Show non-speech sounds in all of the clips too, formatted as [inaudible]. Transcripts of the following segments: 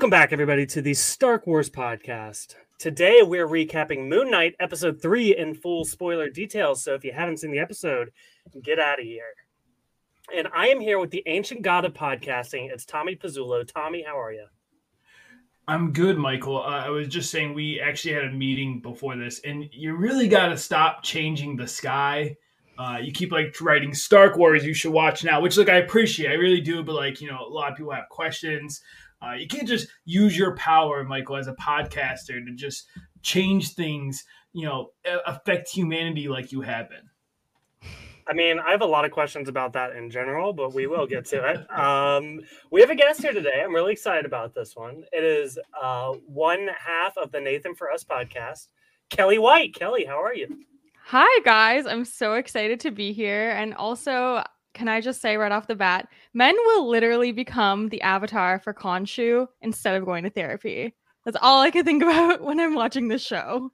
Welcome back, everybody, to the Stark Wars podcast. Today, we're recapping Moon Knight episode three in full spoiler details. So, if you haven't seen the episode, get out of here. And I am here with the ancient god of podcasting. It's Tommy Pizzullo. Tommy, how are you? I'm good, Michael. Uh, I was just saying we actually had a meeting before this, and you really got to stop changing the sky. Uh, you keep like writing Stark Wars. You should watch now, which like I appreciate, I really do. But like you know, a lot of people have questions. Uh, you can't just use your power, Michael, as a podcaster to just change things. You know, affect humanity like you have been. I mean, I have a lot of questions about that in general, but we will get to it. Um, we have a guest here today. I'm really excited about this one. It is uh, one half of the Nathan for Us podcast, Kelly White. Kelly, how are you? Hi, guys. I'm so excited to be here. And also, can I just say right off the bat, men will literally become the avatar for Khonshu instead of going to therapy. That's all I can think [laughs] about when I'm watching this show.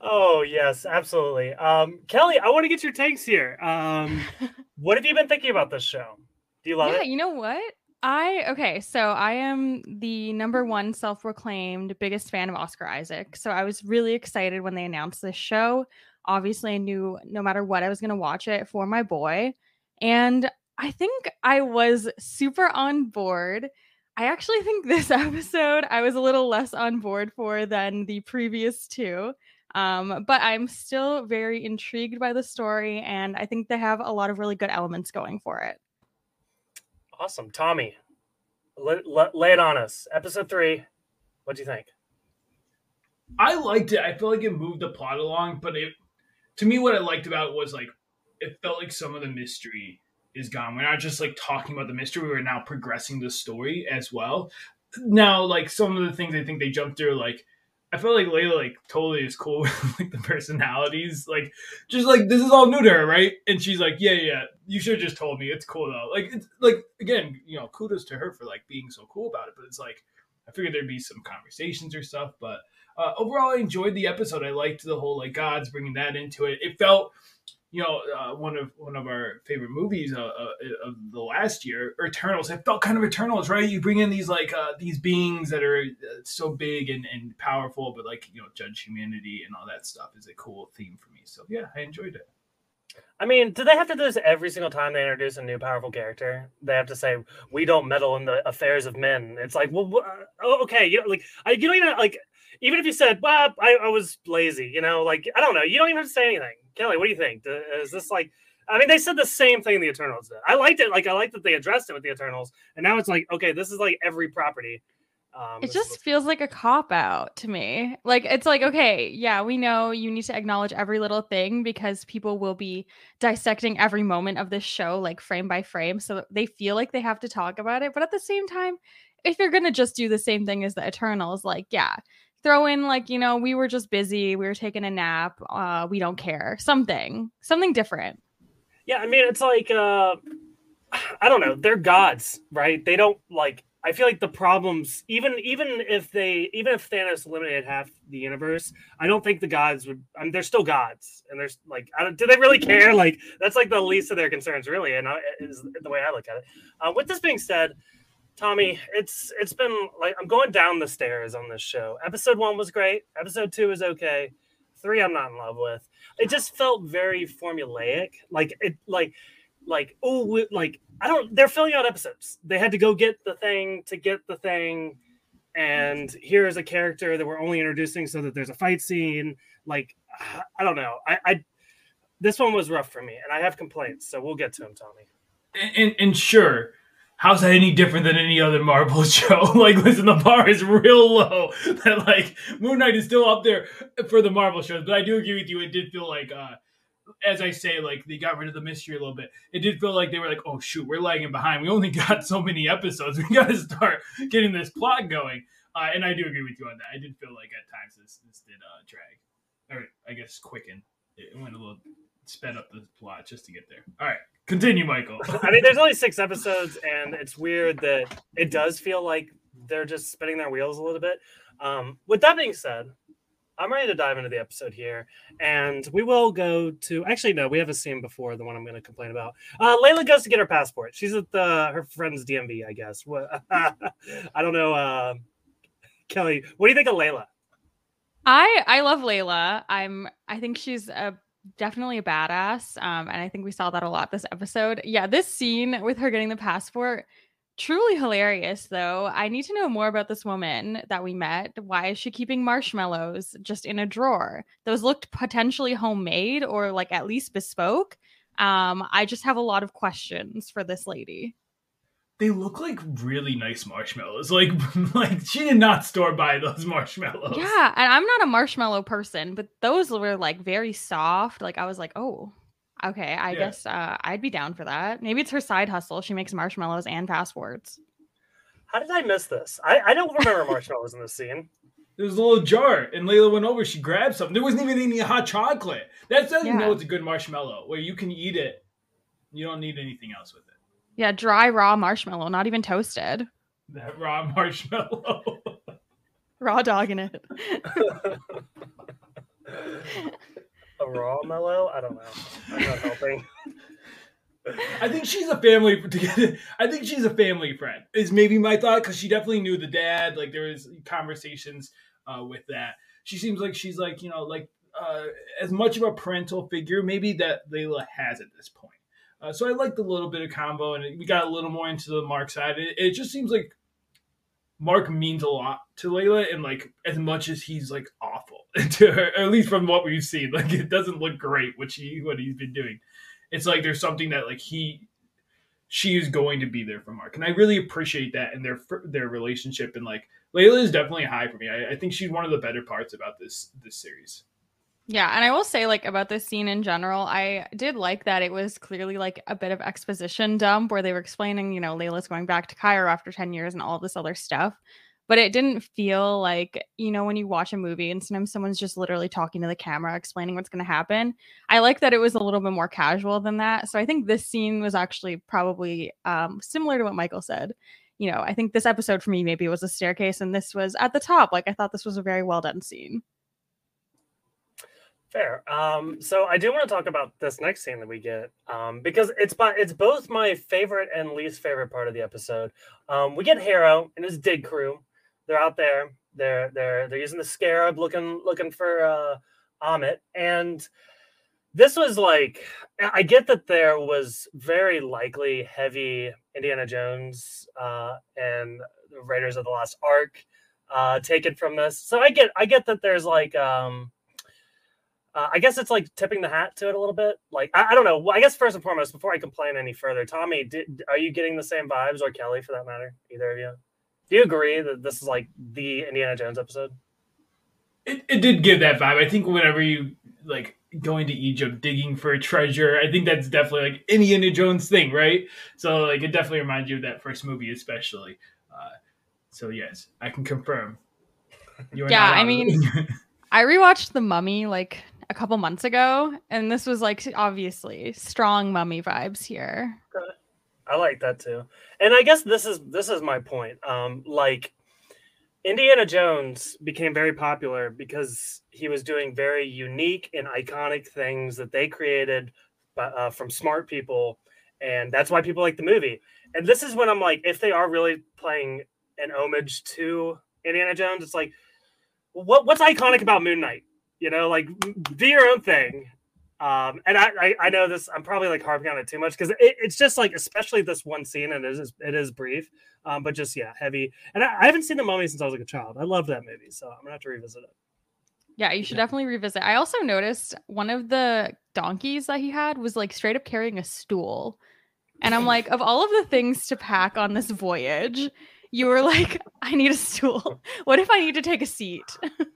Oh yes, absolutely. Um, Kelly, I want to get your takes here. Um, [laughs] what have you been thinking about this show? Do you love yeah, it? you know what? I okay, so I am the number one self-proclaimed biggest fan of Oscar Isaac. So I was really excited when they announced this show. Obviously, I knew no matter what I was going to watch it for my boy, and I think I was super on board. I actually think this [laughs] episode I was a little less on board for than the previous two. Um, but I'm still very intrigued by the story, and I think they have a lot of really good elements going for it. Awesome, Tommy. Lay, lay it on us. Episode three. What do you think? I liked it. I feel like it moved the plot along, but it to me what I liked about it was like it felt like some of the mystery is gone. We're not just like talking about the mystery, we're now progressing the story as well. Now, like some of the things I think they jumped through, like I felt like Layla like totally is cool [laughs] with like the personalities. Like just like this is all new to her, right? And she's like, Yeah, yeah, you should have just told me. It's cool though. Like it's like again, you know, kudos to her for like being so cool about it. But it's like I figured there'd be some conversations or stuff. But uh, overall, I enjoyed the episode. I liked the whole like gods bringing that into it. It felt you know, uh, one of one of our favorite movies uh, uh, of the last year, Eternals. It felt kind of Eternals, right? You bring in these like uh, these beings that are uh, so big and, and powerful, but like you know, judge humanity and all that stuff is a cool theme for me. So yeah, I enjoyed it. I mean, do they have to do this every single time they introduce a new powerful character? They have to say, "We don't meddle in the affairs of men." It's like, well, uh, okay, you know, like I, you don't even like, even if you said, "Well, I, I was lazy," you know, like I don't know, you don't even have to say anything Kelly, what do you think? Is this like? I mean, they said the same thing the Eternals did. I liked it. Like I liked that they addressed it with the Eternals, and now it's like, okay, this is like every property. Um, it just feels like a cop out to me. Like it's like, okay, yeah, we know you need to acknowledge every little thing because people will be dissecting every moment of this show, like frame by frame. So they feel like they have to talk about it. But at the same time, if you're gonna just do the same thing as the Eternals, like, yeah, throw in like you know we were just busy we were taking a nap uh we don't care something something different. Yeah i mean it's like uh i don't know they're gods right? They don't like i feel like the problems even even if they even if thanos eliminated half the universe i don't think the gods would i mean they're still gods and there's like I don't, do they really care? Like that's like the least of their concerns really and I, is the way i look at it. Uh, with this being said Tommy, it's it's been like I'm going down the stairs on this show. Episode one was great. Episode two is okay. Three, I'm not in love with. It just felt very formulaic. Like it, like, like oh, like I don't. They're filling out episodes. They had to go get the thing to get the thing, and here is a character that we're only introducing so that there's a fight scene. Like I don't know. I, I this one was rough for me, and I have complaints. So we'll get to them, Tommy. and, and, and sure how's that any different than any other Marvel [laughs] show? [laughs] like, listen, the bar is real low. [laughs] That like Moon Knight is still up there for the Marvel shows, but I do agree with you. It did feel like, uh, as I say, like they got rid of the mystery a little bit. It did feel like they were like, oh shoot, we're lagging behind. We only got so many episodes. We got to start getting this plot going. Uh, and I do agree with you on that. I did feel like at times this this did uh, drag, or I guess quicken. It went a little sped up the plot just to get there. All right. Continue, Michael. [laughs] I mean, there's only six episodes, and it's weird that it does feel like they're just spinning their wheels a little bit. Um, with that being said, I'm ready to dive into the episode here, and we will go to. Actually, no, we have a scene before the one I'm going to complain about. Uh, Layla goes to get her passport. She's at the her friend's DMV, I guess. What? [laughs] I don't know. Uh, Kelly, what do you think of Layla? I I love Layla. I'm I think she's a definitely a badass. Um, and I think we saw that a lot this episode. Yeah, this scene with her getting the passport Truly hilarious, though. I need to know more about this woman that we met. Why is she keeping marshmallows just in a drawer? Those looked potentially homemade or like at least bespoke. Um, I just have a lot of questions for this lady. They look like really nice marshmallows. Like, [laughs] like she did not store buy those [laughs] marshmallows. Yeah, and I'm not a marshmallow person, but those were like very soft. Like I was like, oh, Okay, I yeah. guess uh, I'd be down for that. Maybe it's her side hustle. She makes marshmallows and passwords. How did I miss this? I, I don't remember [laughs] marshmallows in this scene. There was a little jar, and Layla went over. She grabbed something. There wasn't even any hot chocolate. That's how yeah. you know it's a good marshmallow, where you can eat it. You don't need anything else with it. Yeah, dry raw marshmallow, not even toasted. That raw [laughs] marshmallow. raw dog in it. [laughs] a raw mellow. I don't know. I'm not helping. I think she's a family. [laughs] I think she's a family friend. Is maybe my thought because she definitely knew the dad. Like there was conversations uh, with that. She seems like she's like you know like uh, as much of a parental figure maybe that Layla has at this point. Uh, so I liked a little bit of combo, and we got a little more into the Mark side. It, it just seems like Mark means a lot to Layla, and like as much as he's like awful [laughs] to her, at least from what we've seen, like it doesn't look great what she what he's been doing. It's like there's something that like he she is going to be there for Mark, and I really appreciate that and their their relationship. And like Layla is definitely high for me. I, I think she's one of the better parts about this this series. Yeah, and I will say like about this scene in general, I did like that it was clearly like a bit of exposition dump where they were explaining, you know, Layla's going back to Cairo after 10 years and all this other stuff. But it didn't feel like, you know, when you watch a movie and sometimes someone's just literally talking to the camera explaining what's going to happen. I like that it was a little bit more casual than that. So I think this scene was actually probably um, similar to what Michael said. You know, I think this episode for me maybe was a staircase and this was at the top. Like I thought this was a very well done scene. Fair. Um, so I do want to talk about this next scene that we get um, because it's by, it's both my favorite and least favorite part of the episode. Um, we get Harrow and his dig crew. They're out there. They're they're they're using the scarab, looking looking for uh, Ammit. And this was like I get that there was very likely heavy Indiana Jones uh, and Raiders of the Lost Ark uh, taken from this. So I get I get that there's like um, uh, I guess it's like tipping the hat to it a little bit. Like I, I, don't know. Well, I guess first and foremost, before I complain any further, Tommy, did, are you getting the same vibes, or Kelly for that matter? Either of you? Do you agree that this is like the Indiana Jones episode? It, it did give that vibe. I think whenever you like going to Egypt digging for a treasure, I think that's definitely like Indiana Jones thing, right? So like it definitely reminds you of that first movie, especially. Uh, so yes, I can confirm. yeah, I mean, [laughs] I rewatched The Mummy like a couple months ago, and this was like obviously strong mummy vibes here. I like that too, and I guess this is this is my point. Um, like Indiana Jones became very popular because he was doing very unique and iconic things that they created uh, from smart people, and that's why people like the movie. And this is when I'm like, if they are really playing an homage to Indiana Jones, it's like, what what's iconic about Moon Knight? You know, like do your own thing. Um, and I, I, I know this, I'm probably like harping on it too much because it, it's just like, especially this one scene, and it is, it is brief, um, but just, yeah, heavy. And I, I haven't seen The Mummy since I was like a child. I love that movie, so I'm gonna have to revisit it. Yeah, you should yeah. definitely revisit. I also noticed one of the donkeys that he had was like straight up carrying a stool. And I'm like, of all of the things to pack on this voyage, you were like, [laughs] I need a stool. What if I need to take a seat? [laughs]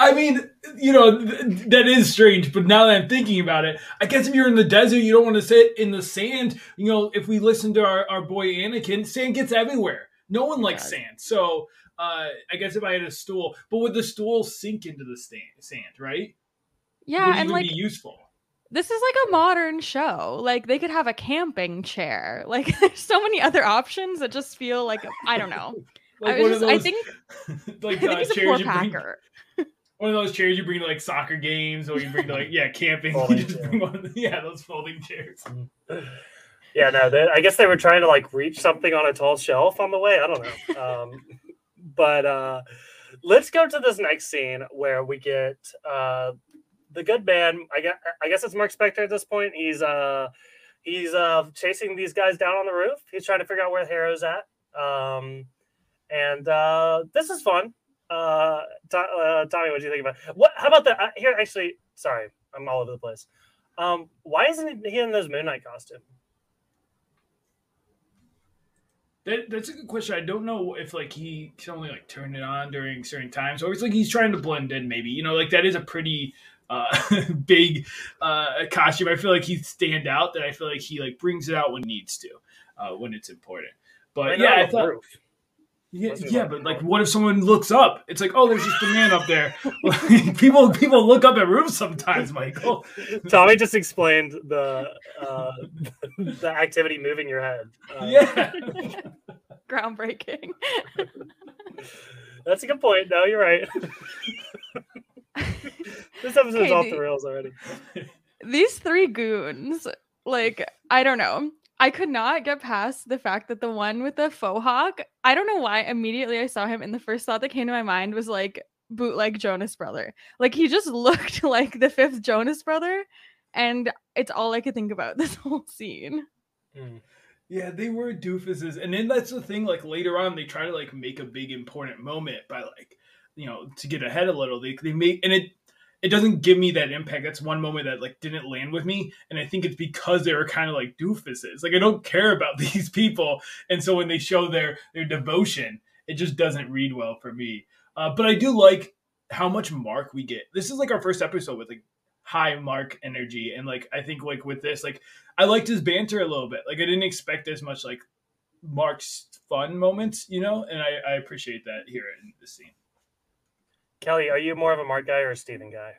I mean, you know, th- that is strange, but now that I'm thinking about it, I guess if you're in the desert, you don't want to sit in the sand. You know, if we listen to our, our boy Anakin, sand gets everywhere. No one likes God. sand. So uh, I guess if I had a stool, but would the stool sink into the stand, sand, right? Yeah, and like be useful. This is like a modern show. Like they could have a camping chair. [laughs] Like there's so many other options that just feel like I don't know. [laughs] like I, just, those, I think [laughs] like I think uh, he's a poor packer. One of those chairs you bring to like soccer games or you bring to like [laughs] yeah camping. [laughs] You just chair. bring one. Yeah, those folding chairs. Yeah, no, they, I guess they were trying to like reach something on a tall shelf on the way. I don't know. Um, [laughs] but uh, let's go to this next scene where we get uh, the good man. I guess I guess it's Mark Spector at this point. He's uh he's uh chasing these guys down on the roof. He's trying to figure out where Harrow's at. Um, and uh, this is fun. Uh, uh, Tommy, what do you think about what? How about that? Uh, here, actually, sorry, I'm all over the place. Um, why isn't he in those Moon Knight costume? That, that's a good question. I don't know if like he can only like turn it on during certain times, or it's like he's trying to blend in. Maybe you know, like that is a pretty uh, [laughs] big uh, costume. I feel like he'd stand out. That I feel like he like brings it out when needs to, uh, when it's important. But Right yeah, I thought. roof. Yeah, yeah, like- but like, what if someone looks up? It's like, oh, there's just a man up there. [laughs] people, people look up at roofs sometimes, Michael. [laughs] Tommy just explained the uh, [laughs] the activity moving your head. Uh, Yeah, Groundbreaking. that's a good point. No, you're right. this episode's Okay, off the- the rails already. These three goons, like, I don't know. I could not get past the fact that the one with the faux hawk, I don't know why immediately I saw him and the first thought that came to my mind was like bootleg Jonas brother. Like he just [laughs] looked like the fifth Jonas brother and it's all I could think about [laughs] this whole scene. Mm. yeah, they were doofuses, and then that's the thing. Like later on, they try to like make a big important moment by like, you know, to get ahead a little. They they make and it it doesn't give me that impact. That's one moment that like didn't land with me, and I think it's because they were kind of like doofuses. Like I don't care about [laughs] these people, and so when they show their their devotion, it just doesn't read well for me. Uh, but I do like how much Mark we get. This is like our first episode with like high Mark energy, and like I think like with this, like I liked his banter a little bit. Like I didn't expect as much like Mark's fun moments, you know, and I, I appreciate that here in this scene. Kelly, are you more of a Mark guy or a Steven guy?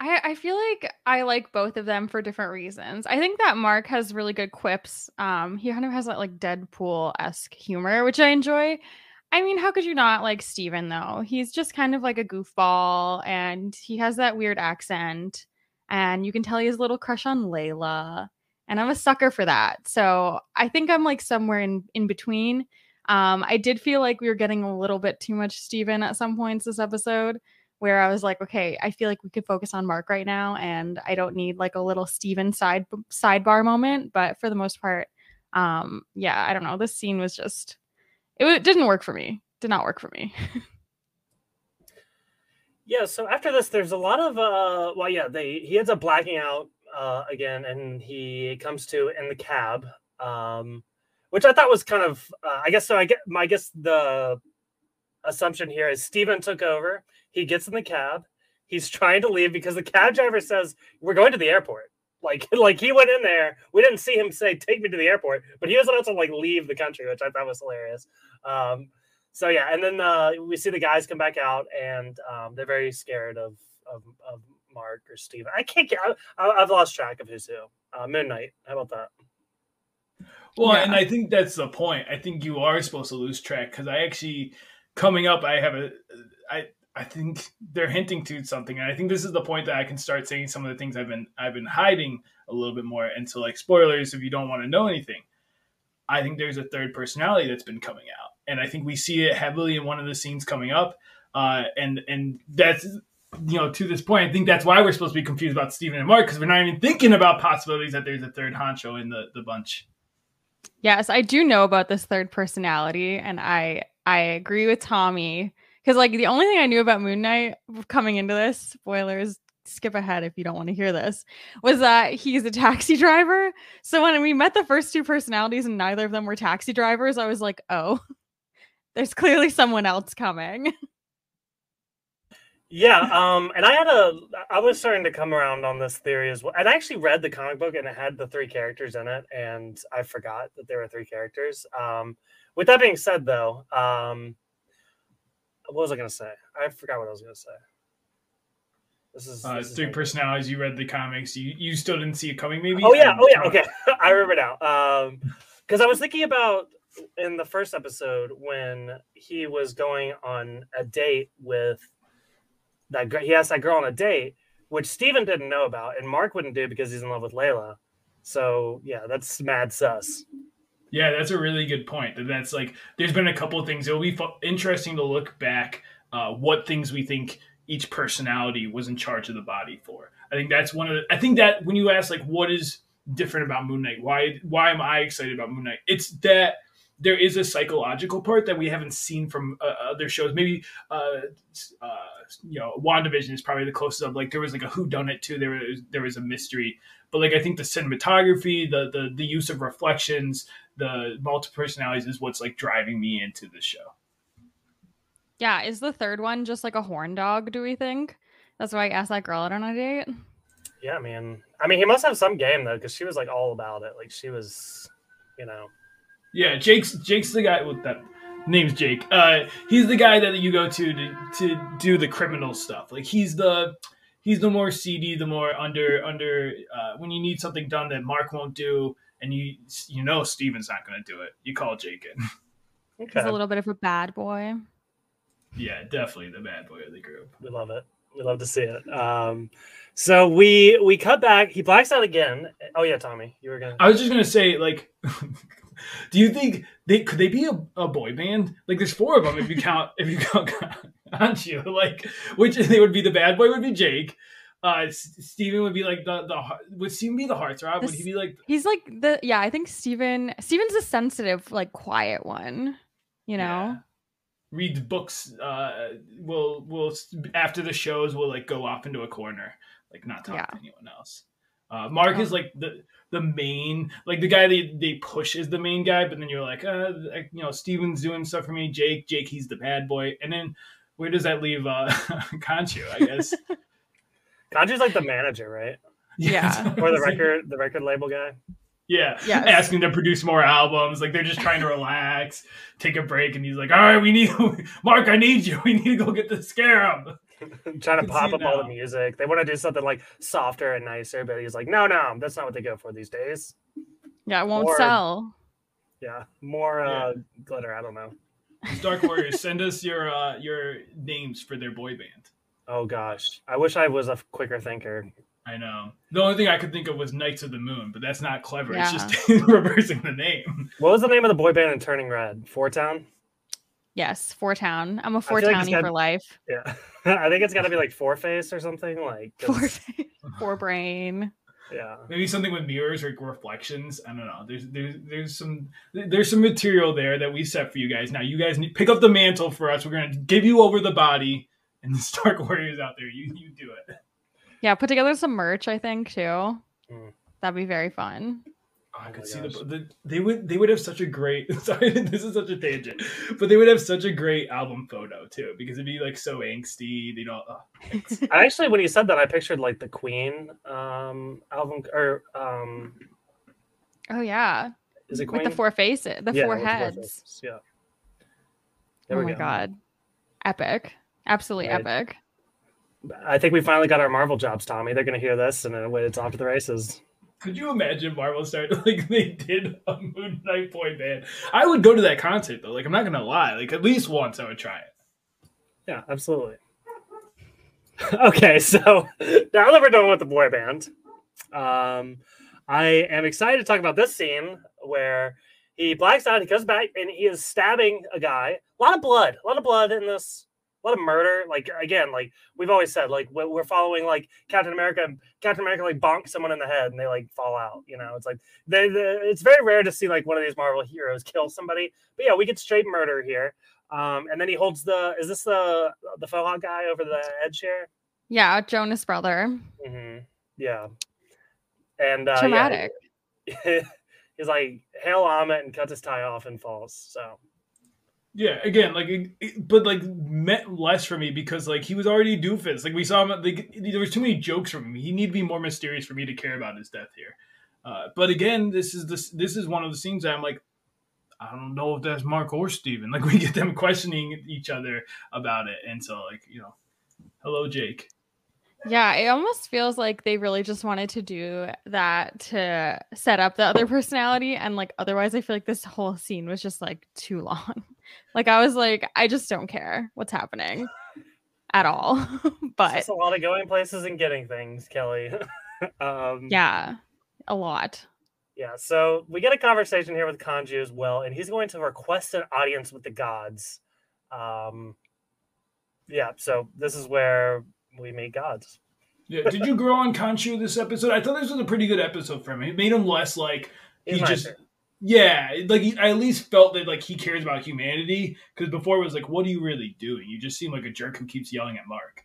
I, I feel like I like both of them for different reasons. I think that Mark has really good quips. Um, he kind of has that like Deadpool esque humor, which I enjoy. I mean, how could you not like Steven though? He's just kind of like a goofball and he has that weird accent. And you can tell he has a little crush on Layla. And I'm a sucker for that. So I think I'm like somewhere in, in between. Um, I did feel like we were getting a little bit too much Steven at some points this episode where I was like, okay, I feel like we could focus on Mark right now, and I don't need like a little Steven side sidebar moment. But for the most part, um, yeah, I don't know. This scene was just it, it didn't work for me. Did not work for me. [laughs] Yeah, so after this, there's a lot of uh well, yeah, they he ends up blacking out uh again and he comes to in the cab. Um which I thought was kind of uh, I guess so I get my guess the assumption here is Steven took over. He gets in the cab. He's trying to leave because the cab driver says, We're going to the airport. Like, [laughs] like he went in there. We didn't see him say, Take me to the airport, but he was about to like leave the country, which I thought was hilarious. Um, so yeah, and then uh, we see the guys come back out, and um, they're very scared of, of of Mark or Steven. I can't get. I, I've lost track of who's who. Uh, Moon Knight. How about that? Well, Yeah. and I think that's the point. I think you are supposed to lose track because I actually coming up, I have a, I I think they're hinting to something, and I think this is the point that I can start saying some of the things I've been I've been hiding a little bit more. And so, like spoilers, if you don't want to know anything, I think there's a third personality that's been coming out, and I think we see it heavily in one of the scenes coming up, uh, and and that's. You know, to this point, I think that's why we're supposed to be confused about Steven and Mark because we're not even thinking about possibilities that there's a third honcho in the, the bunch. Yes, I do know about this third personality, and I I agree with Tommy because like the only thing I knew about Moon Knight coming into this spoilers. Skip ahead if you don't want to hear this. Was that he's a taxi driver? So when we met the first two personalities and neither of them were taxi drivers, I was like, oh, [laughs] there's clearly someone else coming. [laughs] Yeah, um, and I had a. I was starting to come around on this theory as well. And I actually read the comic book, and it had the three characters in it, and I forgot that there were three characters. Um, with that being said, though, um, what was I going to say? I forgot what I was going to say. This is, uh, this is three personalities. You read the comics. You you still didn't see it coming, maybe? Oh yeah, Um, oh yeah, okay. [laughs] I remember now. Um because I was thinking about in the first episode when he was going on a date with that he asked that girl on a date, which Steven didn't know about, and Mark wouldn't do because he's in love with Layla. So yeah, that's mad sus. Yeah, that's a really good point. That that's like there's been a couple of things. It'll be fu- interesting to look back uh, what things we think each personality was in charge of the body for. I think that's one of the. I think that when you ask like what is different about Moon Knight, why why am I excited about Moon Knight? It's that there is a psychological part that we haven't seen from uh, other shows. Maybe uh, uh, you know, WandaVision is probably the closest of like there was like a who done it too. There was there was a mystery, but like I think the cinematography, the the the use of reflections, the multiple personalities is what's like driving me into the show. Yeah, is the third one just like a horn dog? Do we think? That's why I asked that girl out on a date. Yeah, man. I mean, he must have some game though, because she was like all about it. Like she was, you know. Yeah, Jake's Jake's the guy with that name's Jake. Uh, he's the guy that you go to to to do the criminal stuff. Like he's the he's the more seedy, the more under under uh, when you need something done that Mark won't do, and you you know Steven's not going to do it. You call Jake in. [laughs] He's a little bit of a bad boy. Yeah, definitely the bad boy of the group. We love it. We love to see it. Um, so we we cut back. He blacks out again. Oh yeah, Tommy, you were gonna. I was just gonna say, like, [laughs] do you think they could they be a, a boy band? Like, there's four of them if you count if you count [laughs] aren't you? Like, which they would be the bad boy would be Jake. Uh, S- Steven would be like the the heart- would Steven be the heartthrob? Would he be like He's like the yeah. I think Steven Steven's a sensitive, like quiet one. You know. Yeah. read books? Uh, will will after the shows will like go off into a corner, like not talk Yeah. to anyone else. Uh, Mark is like the the main, like the guy they they push is the main guy, but then you're like, uh, you know, Steven's doing stuff for me. Jake, Jake, he's the bad boy, and then where does that leave uh [laughs] Khonshu? I guess. [laughs] Khonshu's like the manager, right? Yeah. [laughs] Or the record the record label guy. Yeah, Yes. asking to produce more albums. Like they're just trying to relax, take a break, and he's like, "All right, we need Mark. I need you. We need to go get the scarab." [laughs] trying to pop up it all the music. They want to do something like softer and nicer, but he's like, no, no, that's not what they go for these days. Yeah, it won't Or- sell. Yeah, more uh, glitter. I don't know. Stark Warriors, send us your uh, your names for their boy band. Oh gosh, I wish I was a quicker thinker. I know. The only thing I could think of was Knights of the Moon, but that's not clever. It's just [laughs] reversing the name. What was the name of the boy band in Turning Red? Four Town. Yes, Four Town. I'm a Four feel like it's Townie for life. Yeah, [laughs] I think it's got to be like Four Face or something. like [laughs] Four, face, four brain. yeah, Maybe something with mirrors or reflections. I don't know. There's there's there's some there's some material there that we set for you guys. Now you guys need pick up the mantle for us. We're gonna give you over the body, [laughs] and the Stark Warriors out there. You you do it. Yeah, put together some merch, I think, too. Mm. That'd be very fun. Oh, I Oh could my see the, the they would they would have such a great [laughs] sorry this is such a tangent but they would have such a great album photo too because it'd be like so angsty you don't oh, [laughs] I actually, when you said that, I pictured like the Queen um album or um, Oh yeah. is it With the four faces, the Yeah, four with the heads. faces, Yeah. There oh we my go. god. Epic. Absolutely Right. epic. I think we finally got our Marvel jobs, Tommy. They're going to hear this and then it's off to the races. Could you imagine Marvel started [laughs] like they did a Moon Knight boy band I would go to that concert though like I'm not gonna lie like at least once I would try it Yeah, absolutely. [laughs] okay, so [laughs] now that we're done with the boy band, um, I am excited to talk about this scene where he blacks out, he comes back, and he is stabbing a guy. A lot of blood, a lot of blood in this, a murder. Like again, like we've always said, like we- we're following like Captain America. Captain America like bonks someone in the head and they like fall out. You know, it's like they, they it's very rare to see like one of these Marvel heroes kill somebody. But yeah, we get straight murder here. Um, and then he holds the is this the the faux guy over the edge here? Yeah, Jonas brother. mm-hmm. Yeah. And uh, yeah, Traumatic. [laughs] he's like hail Ammit and cuts his tie off and falls. So Yeah, again, like, but like meant less for me because like he was already doofus. Like we saw him, like there was too many jokes from him. He needed to be more mysterious for me to care about his death here. Uh, but again, this is this this is one of the scenes that I'm like, I don't know if that's Mark or Steven. [laughs] Like we get them questioning each other about it, and so like you know, hello Jake. Yeah, it almost feels like they really just wanted to do that to set up the other personality. And like, otherwise, I feel like this whole scene was just like too long. Like, I was like, I just don't care what's happening. at all. [laughs] But it's a lot of going places and getting things, Kelly. [laughs] um, yeah, a lot. Yeah, so we get a conversation here with Khonshu as well, and he's going to request an audience with the gods. Um, yeah, so this is where we meet gods. Yeah, did you grow on Khonshu this episode? I thought this was a pretty good episode for him. It made him less like He's he just nicer. Yeah, like I at least felt that like he cares about humanity because before it was like, what are you really doing? You just seem like a jerk who keeps yelling at Mark.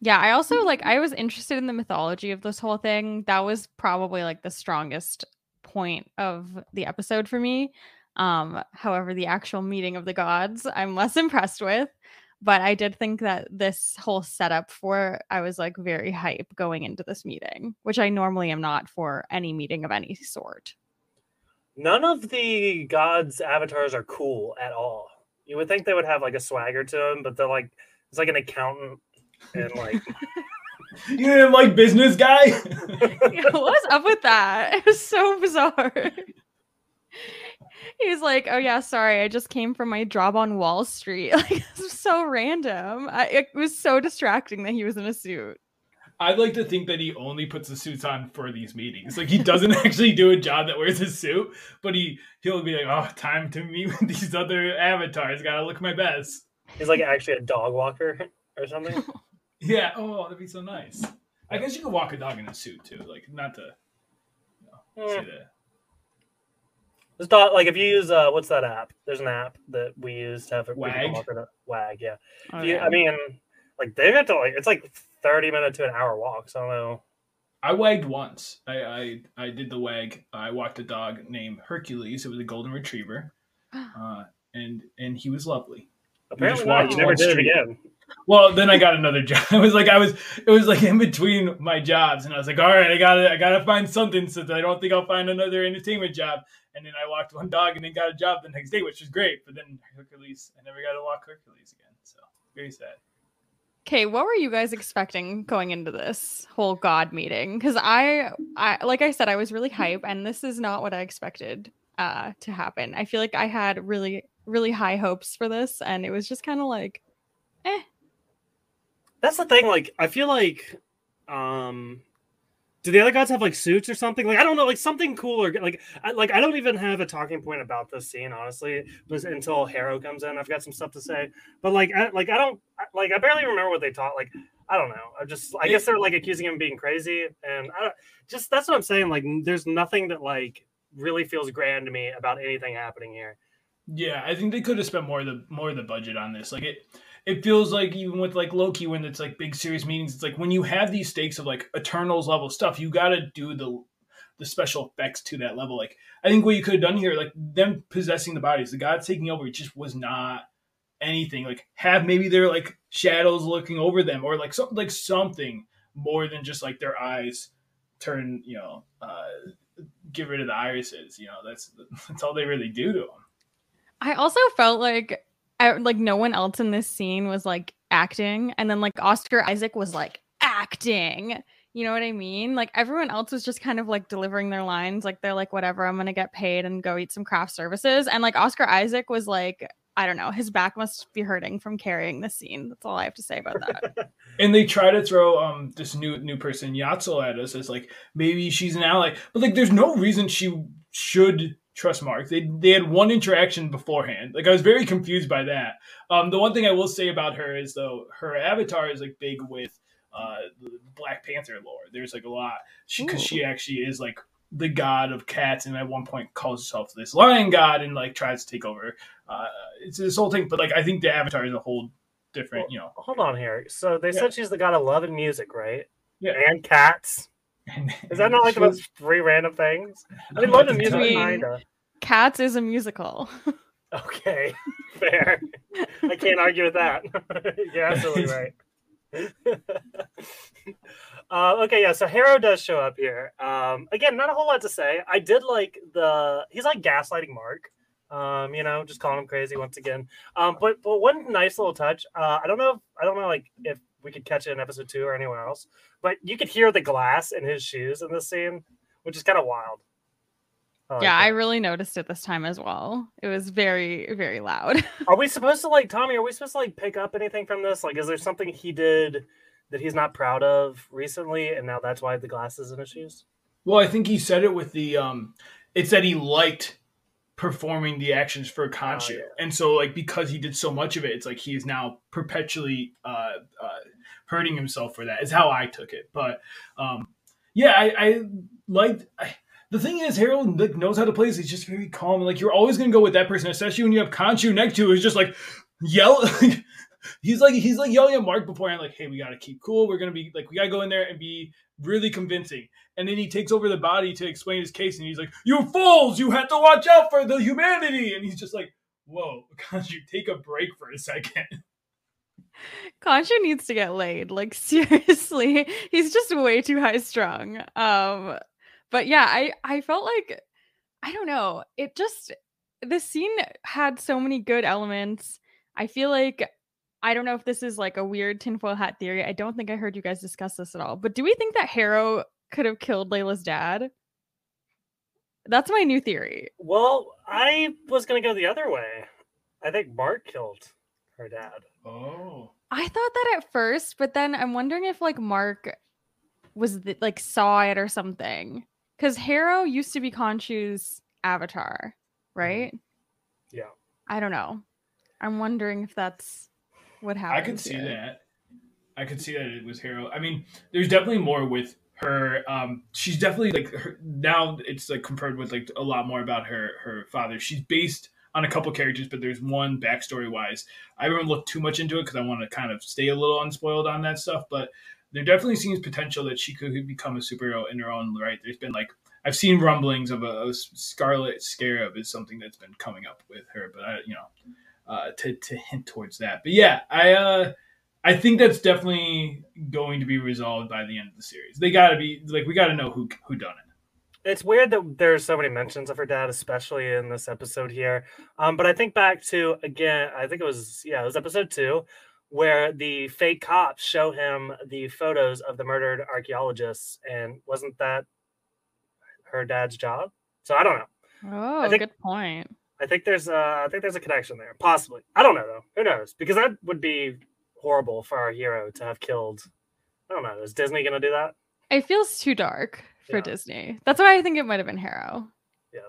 Yeah, I also like I was interested in the mythology of this whole thing. That was probably like the strongest point of the episode for me. Um, however, the actual meeting of the gods, I'm less [laughs] impressed with. But I did think that this whole setup for I was like very hype going into this meeting, which I normally am not for any meeting of any sort. None of the gods' avatars are cool at all. You would think they would have like a swagger to them, but they're like it's like an accountant and like [laughs] You didn't like business guy? [laughs] Yeah, What's up with that? It was so bizarre. He was like, "Oh yeah, sorry, I just came from my job on Wall Street." [laughs] Like this was so random. I, it was so distracting that he was in a suit. I'd like to think that he only puts the suits on for these meetings. Like he doesn't [laughs] actually do a job that wears a suit, but he he'll be like, "Oh, time to meet with these other avatars. Got to look my best." he's like actually a dog walker or something. [laughs] Yeah. Oh, that'd be so nice. I guess you could walk a dog in a suit too. Like not to you know, say that. This dog, like if you use uh, what's that app? There's an app that we use to have a Wag? Wag, yeah. Oh, You- yeah. I mean, like they have to like it's like thirty minute to an hour walk. So I don't know. I wagged once. I, I I did the wag. I walked a dog named Hercules. It was a golden retriever, [gasps] uh, and and he was lovely. Apparently, just not. you never one did it again. Well, then I got another [laughs] job. It was like I was. It was like in between my jobs, and I was like, all right, I gotta I gotta find something since I don't think I'll find another entertainment job. And then I walked one dog, and then got a job the next day, which was great. But then Hercules, I never got to walk Hercules again. So very sad. Okay, what were you guys expecting going into this whole god meeting? Because I, I, like I said, I was really hype, and this is not what I expected uh, to happen. I feel like I had really, really high hopes for this, and it was just kind of like, eh. That's the thing. Like, I feel like, um, do the other gods have like suits or something? Like, I don't know, like something cool or like, I, like I don't even have a talking point about this scene, honestly. Was until Harrow comes in, I've got some stuff to say. But like, I, like I don't like I barely remember what they taught. Like, I don't know. I just, I guess they're like accusing him of being crazy, and I don't, just that's what I'm saying. Like, there's nothing that like really feels grand to me about anything happening here. Yeah, I think they could have spent more of the more of the budget on this. Like it it feels like even with like Loki when it's like big serious meetings, it's like when you have these stakes of like Eternals level stuff, you gotta do the the special effects to that level. Like I think what you could have done here, like them possessing the bodies, the gods taking over, it just was not anything. Like have maybe they're like shadows looking over them or like something like something more than just like their eyes turn, you know, uh get rid of the irises, you know, that's that's all they really do to them. I also felt like, Like no one else in this scene was like acting, and then like Oscar Isaac was like acting. You know what I mean? Like everyone else was just kind of like delivering their lines, like they're like, whatever, I'm gonna get paid and go eat some craft services. And like Oscar Isaac was like, I don't know, his back must be hurting from carrying the scene. That's all I have to say about that. [laughs] and they try to throw um this new new person Yatzil at us as like maybe she's an ally, but like there's no reason she should trust Mark. They they had one interaction beforehand. Like I was very confused by that. Um, the one thing I will say about her is though her avatar is like big with uh the Black Panther lore. There's like a lot because she actually is like the god of cats and at one point calls herself this lion god and like tries to take over uh it's this whole thing but like i think the avatar is a whole different you know Hold on here. So they Yeah. said she's the god of love and music, right? Yeah. And cats. Is that not like the most three random things? I mean, about music, mean- kinda. Cats is a musical. [laughs] Okay, fair. I can't argue with that. [laughs] You're absolutely right. [laughs] uh, okay, yeah. So Harrow does show up here. Um, again, not a whole lot to say. I did like the he's like gaslighting Mark. Um, you know, just calling him crazy once again. Um, but but one nice little touch. Uh, I don't know. If, I don't know like if we could catch it in episode two or anywhere else, but you could hear the glass in his shoes in this scene, which is kind of wild. like yeah, I really noticed it this time as well. It was very, very loud. [laughs] Are we supposed to like Tommy? Are we supposed to like pick up anything from this? Like, is there something he did that he's not proud of recently, and now that's why the glasses in his shoes? Well, I think he said it with the um it's that he liked performing the actions for Khonshu. yeah. And so like because he did so much of it, it's like he is now perpetually uh, uh hurting himself for that. Is how I took it. But um yeah, I, I liked I, the thing is, Harrow like, knows how to play. He's just very calm. Like you're always gonna go with that person, especially when you have Khonshu next to. Who's just like yell. [laughs] he's like he's like yelling at Mark beforehand, like, "Hey, we gotta keep cool. We're gonna be like, we gotta go in there and be really convincing." And then he takes over the body to explain his case, and he's like, "You fools! You have to watch out for the humanity." And he's just like, "Whoa, [laughs] Khonshu, take a break for a second. Khonshu needs to get laid. Like [laughs] seriously, he's just way too high strung. Um, but yeah, I I felt like I don't know. It just the scene had so many good elements. I feel like I don't know if this is like a weird tinfoil hat theory. I don't think I heard you guys discuss this at all. But do we think that Harrow could have killed Layla's dad? That's my new theory. Well, I was gonna go the other way. I think Bart killed her dad. Oh, I thought that at first, but then I'm wondering if like Mark was the, like saw it or something. Because Harrow used to be Khonshu's avatar, right? Yeah. I don't know. I'm wondering if that's what happened. I could see that. I could see that it was Harrow. I mean, there's definitely more with her. Um, she's definitely like her, now. It's like compared with like a lot more about her her father. She's based on a couple characters, but there's one backstory wise. I haven't looked too much into it because I want to kind of stay a little unspoiled on that stuff. But there definitely seems potential that she could become a superhero in her own right. There's been like I've seen rumblings of a, a Scarlet Scarab is something that's been coming up with her, but I you know uh, to to hint towards that. But yeah, I uh, I think that's definitely going to be resolved by the end of the series. They got to be like we got to know who who done it. It's weird that there's so many mentions of her dad, especially in this episode here. Um, but I think back to again, I think it was yeah, it was episode two, where the fake cops show him the photos of the murdered archaeologists, and wasn't that her dad's job? So I don't know. Oh, think- good point. I think there's uh, I think there's a connection there, possibly. I don't know though. Who knows? Because that would be horrible for our hero to have killed. I don't know. Is Disney gonna do that? It feels too dark for Yeah. Disney. That's why I think it might have been Harrow. Yeah.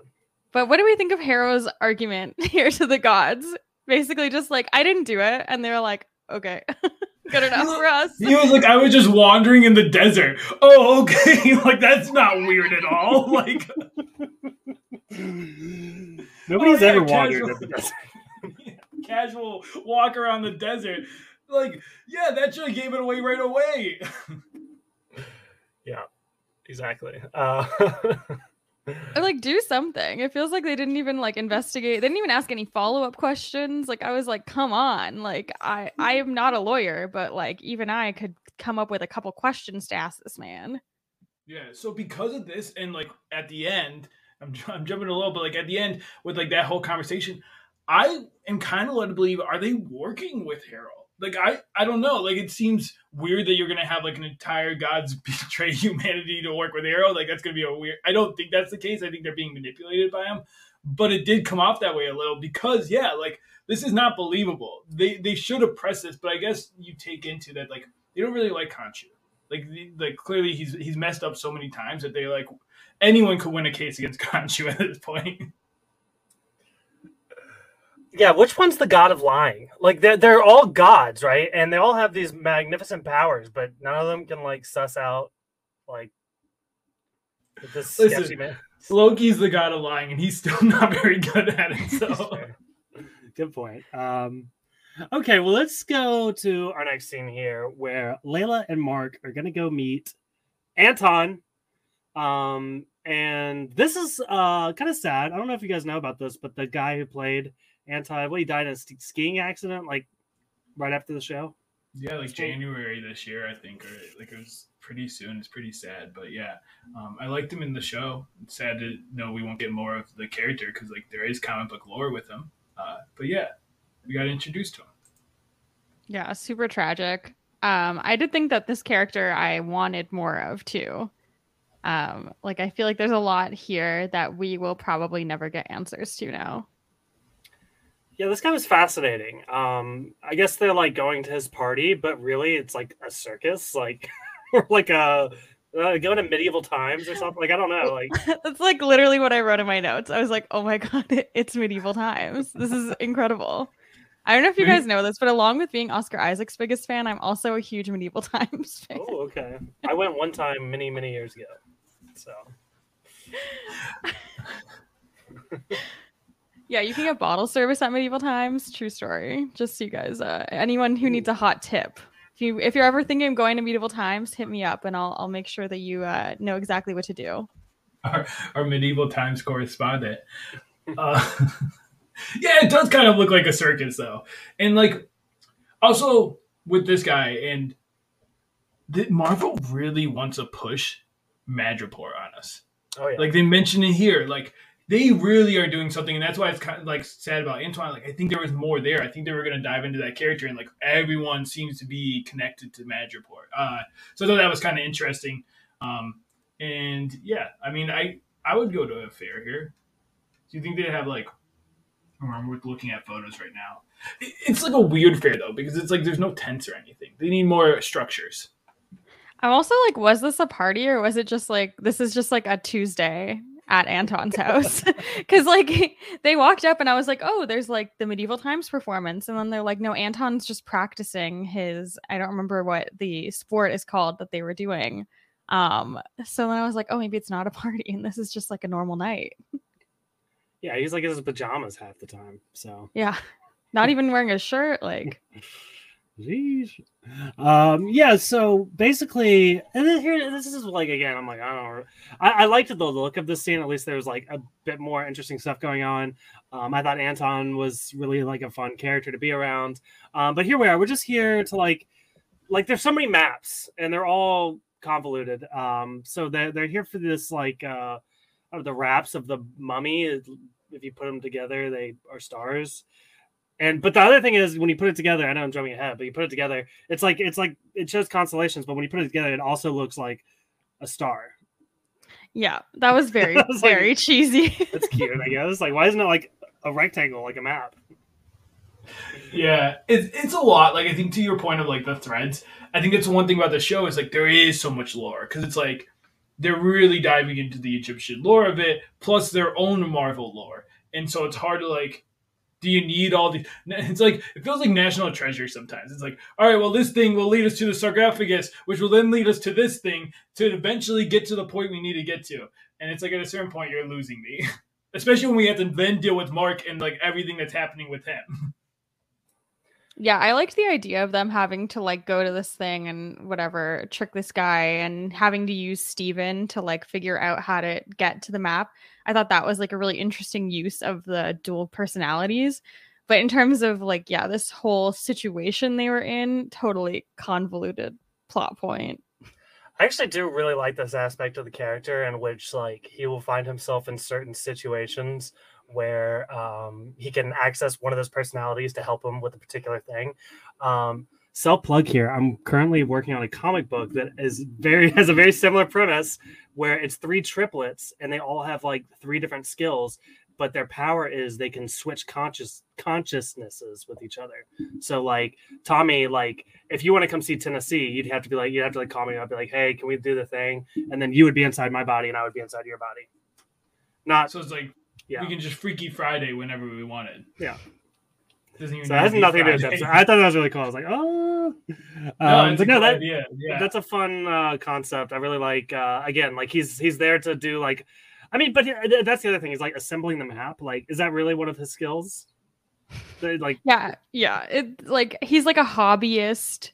But what do we think of Harrow's argument [laughs] here to the gods? Basically, just like I didn't do it, and they were like, "Okay, [laughs] good enough for us." He was like, I was just wandering in the desert. Oh, okay. [laughs] like that's not weird at all. Like Nobody's Oh, yeah, ever wandered casual. in the desert. casual walk around the desert. Like, yeah, that should have gave it away right away. Exactly. Uh, [laughs] Or like do something. It feels like they didn't even like investigate. They didn't even ask any follow-up questions. Like I was like, "Come on." Like I I am not a lawyer, but like even I could come up with a couple questions to ask this man. Yeah, so because of this, and like at the end, I'm, I'm jumping a little, but like at the end with like that whole conversation, I am kind of led to believe are they working with Harrow? Like I I don't know. Like it seems weird that you're gonna have like an entire gods [laughs] betray humanity to work with Harrow. Like that's gonna be a weird. I don't think that's the case. I think they're being manipulated by him, but it did come off that way a little because yeah, like this is not believable. They they should have pressed this, but I guess you take into that like they don't really like Khonshu. Like, like clearly he's he's messed up so many times that they like anyone could win a case against [laughs] Khonshu at this point. Yeah, which one's the god of lying? Like they're they're all gods, right? And they all have these magnificent powers, but none of them can like suss out like this Listen. sketchy man. Loki's the god of lying, and he's still [laughs] not very good at it. [laughs] So Good point. Um, okay, well, let's go to our next scene here where Layla and Mark are going to go meet Anton. Um, and this is uh, kind of sad. I don't know if you guys know about this, but the guy who played Anton, well, he died in a skiing accident like right after the show. yeah, like January this year, I think, or like it was pretty soon. It's pretty sad, but yeah, um, I liked him in the show. It's sad to know we won't get more of the character because like there is comic book lore with him. Uh, but yeah, we got introduced to him. Yeah, super tragic. Um, I did think that this character I wanted more of too. Um, like I feel like there's a lot here that we will probably never get answers to now. Yeah, this guy was fascinating. Um, I guess they're like going to his party, but really it's like a circus, like [laughs] or like a uh, going to medieval times or something. Like I don't know. Like [laughs] that's like literally what I wrote in my notes. I was like, oh my [laughs] god, it's medieval times. This is incredible. I don't know if you guys know this, but along with being Oscar Isaac's biggest fan, I'm also a huge medieval times fan. Oh, okay. I went one time many, many years ago. So Yeah, you can get bottle service at medieval times. True story. Just so you guys, uh, anyone who needs a hot tip, if you if you're ever thinking of going to medieval times, hit me up and I'll I'll make sure that you uh, know exactly what to do. Our, our medieval times correspondent. Uh, [laughs] yeah, it does kind of look like a circus though, and like also with this guy and the, Marvel really wants to push Madripoor on us. oh yeah. Like they mentioned it here, like they really are doing something, and that's why it's kind of like sad about Anton. Like I think there was more there. I think they were going to dive into that character, and like everyone seems to be connected to Madripoor. Uh, so I thought that was kind of interesting. Um, and yeah, I mean, I I would go to a fair here. Do you think they have like? oh, I'm looking at photos right now. It's like a weird fair though because it's like there's no tents or anything. They need more structures. I'm also like, was this a party or was it just like this is just like a Tuesday at Anton's house? [laughs] Because like they walked up and I was like, oh, there's like the medieval times performance, and then they're like, no, Anton's just practicing his. I don't remember what the sport is called that they were doing. Um, so then I was like, oh, maybe it's not a party and this is just like a normal night. yeah, he's like in his pajamas half the time. So Yeah, not even wearing a shirt. Like, [laughs] Jeez. Um, yeah, so basically, and then here, this is like again, I'm like, I don't know. I, I liked the look of the scene. At least there was like a bit more interesting stuff going on. Um, I thought Anton was really like a fun character to be around. Um, but here we are. We're just here to like, like, there's so many maps, and they're all convoluted. Um, so they're they're here for this like, uh, the wraps of the mummy. If you put them together, they are stars. And but the other thing is when you put it together, I know I'm jumping ahead, but you put it together, it's like it's like it shows constellations, but when you put it together, it also looks like a star. yeah, that was [laughs] very, I was like- very cheesy. That's cute, I guess. Like, why isn't it like a rectangle, like a map? Yeah, it's it's a lot. Like I think to your point of like the threads, I think that's one thing about the show is like there is so much lore because it's like they're really diving into the Egyptian lore of it, plus their own Marvel lore, and so it's hard to like. Do you need all these? It's like it feels like national treasure sometimes. It's like, all right, well, this thing will lead us to the sarcophagus, which will then lead us to this thing to eventually get to the point we need to get to. And it's like at a certain point, you're losing me, [laughs] especially when we have to then deal with Mark and like everything that's happening with him. [laughs] Yeah, I liked the idea of them having to like go to this thing and whatever, trick this guy and having to use Steven to like figure out how to get to the map. I thought that was like a really interesting use of the dual personalities. But in terms of like, yeah, this whole situation they were in, totally convoluted plot point. I actually do really like this aspect of the character in which like he will find himself in certain situations where um, he can access one of those personalities to help him with a particular thing. Um, self plug here. I'm currently working on a comic book that is very [laughs] has a very similar premise where it's three triplets and they all have like three different skills, but their power is they can switch conscious consciousnesses with each other. So like Tommy, like if you want to come see Tennessee, you'd have to be like you'd have to like call me up, be like, hey, can we do the thing? And then you would be inside my body and I would be inside your body. Not So it's like yeah. we can just Freaky Friday whenever we wanted. Yeah. Doesn't even So need that has to be nothing to do with Friday. I thought that was really cool. I was like, oh, [laughs] um, No, but no, that. Yeah. that's a fun uh, concept. I really like. Uh, again, like he's he's there to do like, I mean, but he- that's the other thing. Is like assembling the map. Like, is that really one of his skills? Like, Yeah, yeah. It like he's like a hobbyist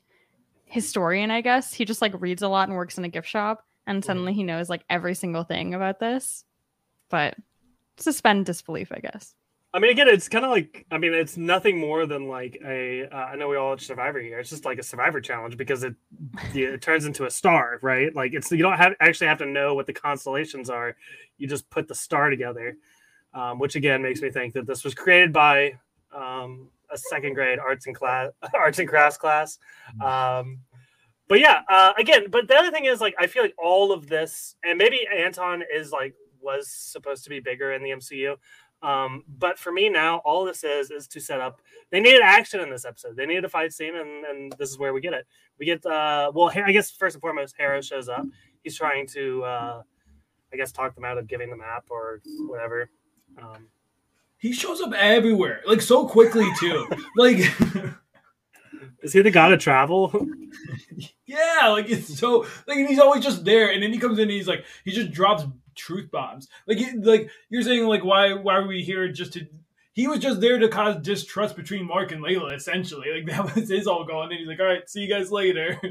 historian, I guess. He just like reads a lot and works in a gift shop, and suddenly he knows like every single thing about this. But suspend disbelief, I guess. I mean, again, it's kind of like, I mean, it's nothing more than like a. Uh, I know we all watch Survivor here. It's just like a Survivor challenge because it it turns into a star, right? Like it's you don't have actually have to know what the constellations are. You just put the star together, um, which again makes me think that this was created by um, a second grade arts and class [laughs] arts and crafts class. Um, but yeah, uh, again, but the other thing is like I feel like all of this, and maybe Anton is like was supposed to be bigger in the MCU. Um, but for me now, all this is is to set up. They needed action in this episode. They needed a fight scene, and, and this is where we get it. We get uh, well, I guess first and foremost, Harrow shows up. He's trying to, uh, I guess, talk them out of giving the map or whatever. Um, he shows up everywhere, like so quickly too. like, [laughs] is he the god of travel? [laughs] yeah, like it's so like, and he's always just there, and then he comes in, and he's like, he just drops truth bombs. Like, like you're saying, like why why are we here just to? He was just there to cause distrust between Mark and Layla, essentially. Like [laughs] that was his all going. And he's like, all right, see you guys later. [laughs]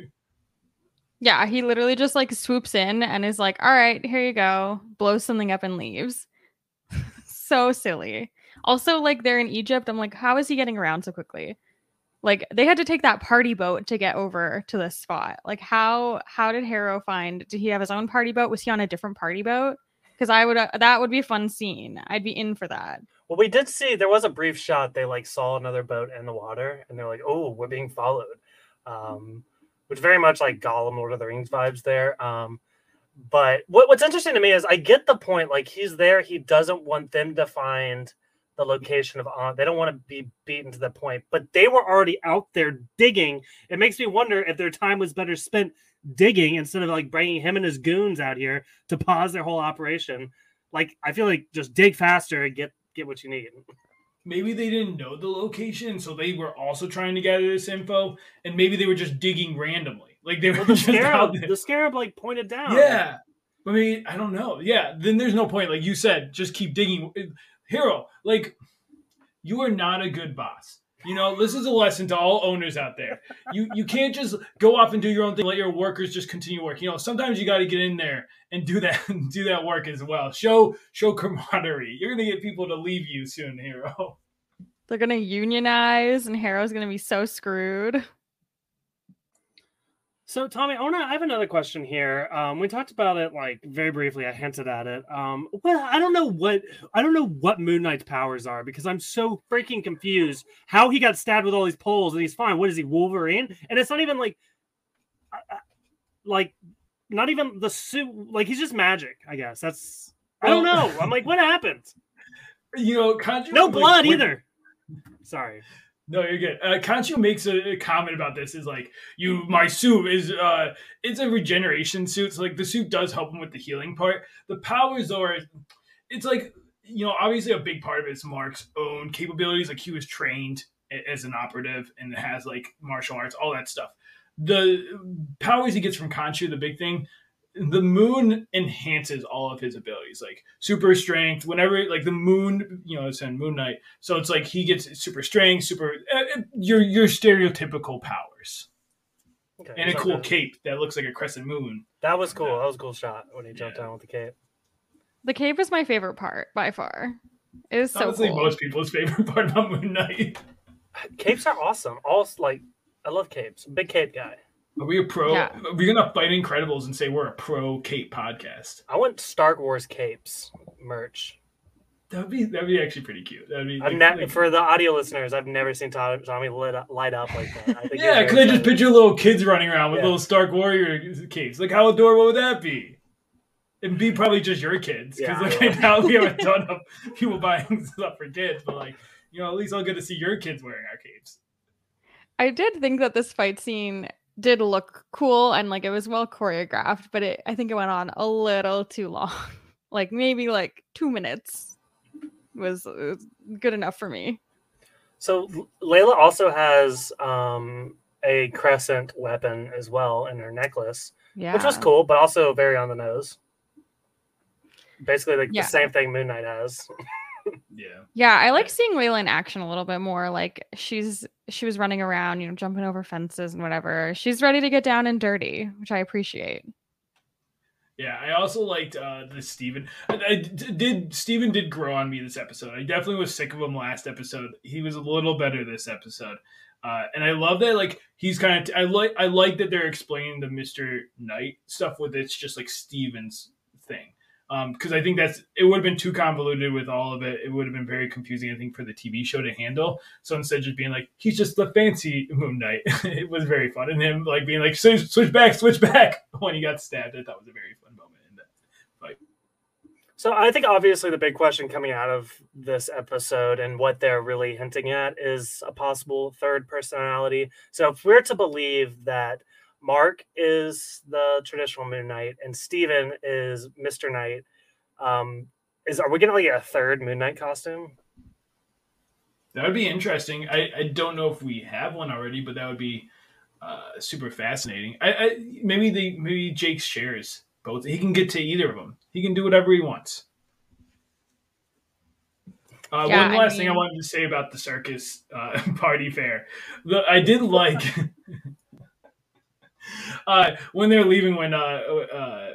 Yeah, he literally just like swoops in and is like, all right, here you go, blows something up and leaves. so silly. Also, like they're in Egypt. I'm like, how is he getting around so quickly? Like they had to take that party boat to get over to this spot. Like how how did Harrow find? Did he have his own party boat? Was he on a different party boat? Because I would uh, that would be a fun scene. I'd be in for that. Well, we did see there was a brief shot. They like saw another boat in the water, and they're like, "Oh, we're being followed," um, which very much like Gollum, Lord of the Rings vibes there. Um, but what, what's interesting to me is I get the point. Like he's there, he doesn't want them to find the location of on. They don't want to be beaten to the point, but they were already out there digging. It makes me wonder if their time was better spent digging instead of like bringing him and his goons out here to pause their whole operation. Like I feel like just dig faster and get get what you need. Maybe they didn't know the location, so they were also trying to gather this info, and maybe they were just digging randomly. Like they were well, the [laughs] scarab, the scarab like pointed down. Yeah. I mean, I don't know. Yeah, then there's no point. Like you said, just keep digging. Harrow, like you are not a good boss. You know, this is a lesson to all owners out there. You you can't just go off and do your own thing, let your workers just continue work. You know, sometimes you got to get in there and do that [laughs] do that work as well. Show show camaraderie. You're gonna get people to leave you soon, Harrow. They're gonna unionize, and Harrow's gonna be so screwed. So, Tommy, I, wanna, I have another question here. Um, we talked about it like very briefly. I hinted at it. Um, well, I don't know what I don't know what Moon Knight's powers are because I'm so freaking confused. How he got stabbed with all these poles and he's fine. What is he, Wolverine? And it's not even like, like, not even the suit. Like he's just magic. I guess that's. I don't know. I'm like, what happened? [laughs] You know, Khonshu, no blood like, either. Sorry. No, you're good. Uh, Khonshu makes a, comment about this. Is like, you, my suit is, uh, it's a regeneration suit. So like, the suit does help him with the healing part. The powers are, it's like, you know, obviously a big part of it is Mark's own capabilities. Like, he was trained as an operative and has like martial arts, all that stuff. The powers he gets from Khonshu, the big thing, the moon enhances all of his abilities, like super strength. Whenever like the moon, you know, it's in Moon Knight, so it's like he gets super strength, super uh, your your stereotypical powers, okay, and a cool like cape that looks like a crescent moon. That was cool. That was a cool shot when he jumped yeah. down with the cape. The cape was my favorite part by far. It is so honestly cool. most people's [laughs] favorite part about Moon Knight. Capes are awesome. All like I love capes. Big cape guy. Are we a pro? Yeah. Are we gonna fight Incredibles and say we're a pro cape podcast? I want Stark Wars capes merch. That'd be that'd be actually pretty cute. That'd be like, ne- like, for the audio listeners. I've never seen Tommy lit up, light up like that. [laughs] yeah, because I just picture little kids running around with yeah. little Stark Warrior capes. Like, how adorable would that be? It'd be probably just your kids because yeah, like [laughs] now we have a ton of people buying [laughs] stuff for kids, but like you know, at least I'll get to see your kids wearing our capes. I did think that this fight scene did look cool and like it was well choreographed, but it I think it went on a little too long. [laughs] like maybe like two minutes was, was good enough for me. So Layla also has um, a crescent weapon as well in her necklace, yeah. which was cool, but also very on the nose. Basically, like yeah. the same thing Moon Knight has. [laughs] yeah. Yeah, I like seeing Layla in action a little bit more. Like she's she was running around, you know, jumping over fences and whatever. She's ready to get down and dirty, which I appreciate. Yeah, I also liked uh the Steven. I, I did Steven did grow on me this episode. I definitely was sick of him last episode. He was a little better this episode. Uh, and I love that like he's kind of t- I like I like that they're explaining the Mister Knight stuff with it's just like Steven's thing because um, I think that's it would have been too convoluted with all of it. It would have been very confusing, I think, for the TV show to handle. So instead, of just being like, he's just the fancy Moon Knight, [laughs] it was very fun. And him like being like, switch, switch back, switch back [laughs] when he got stabbed. I thought was a very fun moment in that fight. So I think obviously the big question coming out of this episode and what they're really hinting at is a possible third personality. So if we're to believe that Mark is the traditional Moon Knight, and Steven is Mister Knight. Um, is are we gonna get a third Moon Knight costume? That would be interesting. I, I don't know if we have one already, but that would be uh, super fascinating. I, I maybe the maybe Jake shares both. He can get to either of them. He can do whatever he wants. Uh, yeah, one last I mean... thing I wanted to say about the circus uh, [laughs] party fair. The, I did like [laughs] uh, when they're leaving, when uh, uh,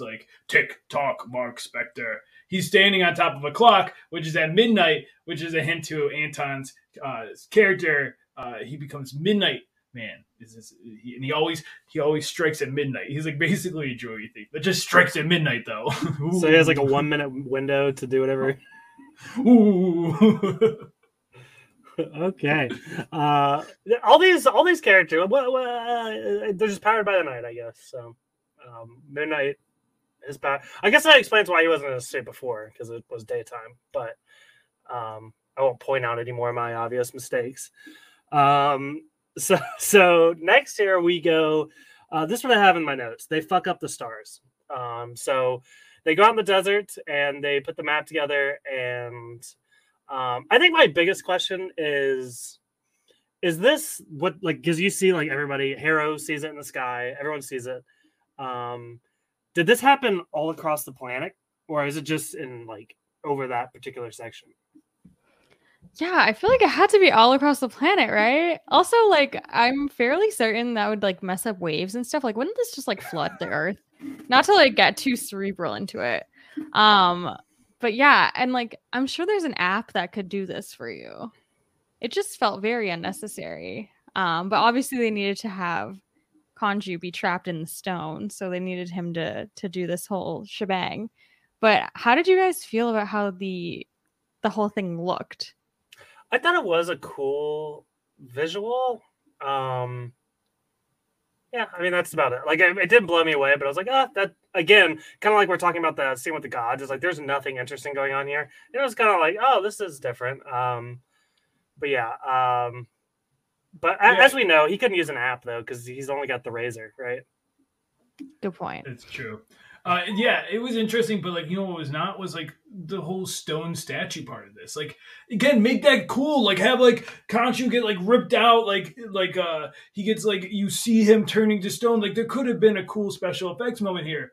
like, tick tock, Mark Spector. He's standing on top of a clock, which is at midnight, which is a hint to Anton's uh, character. Uh, he becomes Midnight Man. Is this, he, and he always he always strikes at midnight. He's like [laughs] basically a Joey thief, but just strikes at midnight though. so he has like a one minute window to do whatever. [laughs] Ooh. [laughs] okay. Uh, all these all these characters, well, uh, they're just powered by the night, I guess. So, um, midnight is power. I guess that explains why he wasn't in a state before because it was daytime. But um, I won't point out any more of my obvious mistakes. Um, so [laughs] so next here we go. Uh, this one I have in my notes. They fuck up the stars. Um, so they go out in the desert and they put the map together and um, I think my biggest question is is this what like because you see like everybody Harrow sees it in the sky, everyone sees it. Um, did this happen all across the planet, or is it just in like over that particular section? Yeah, I feel like it had to be all across the planet, right? Also, like I'm fairly certain that would like mess up waves and stuff. Like, wouldn't this just like flood the Earth? Not to like get too cerebral into it. Um, but yeah, and like I'm sure there's an app that could do this for you. It just felt very unnecessary. Um, but obviously they needed to have Khonshu be trapped in the stone, so they needed him to to do this whole shebang. But how did you guys feel about how the the whole thing looked? I thought it was a cool visual. Um yeah, I mean that's about it. Like it, it, didn't blow me away, but I was like, ah, that again, kind of like we're talking about the scene with the gods. It's like there's nothing interesting going on here. It was kind of like, oh, this is different. Um, but yeah, um, but yeah. as we know, he couldn't use an app though because he's only got the razor, right? Good point. It's true. Uh, yeah, it was interesting, but like you know what was not was like the whole stone statue part of this. Like again, make that cool. Like have like Khonshu get like ripped out, like like uh he gets like you see him turning to stone. Like there could have been a cool special effects moment here.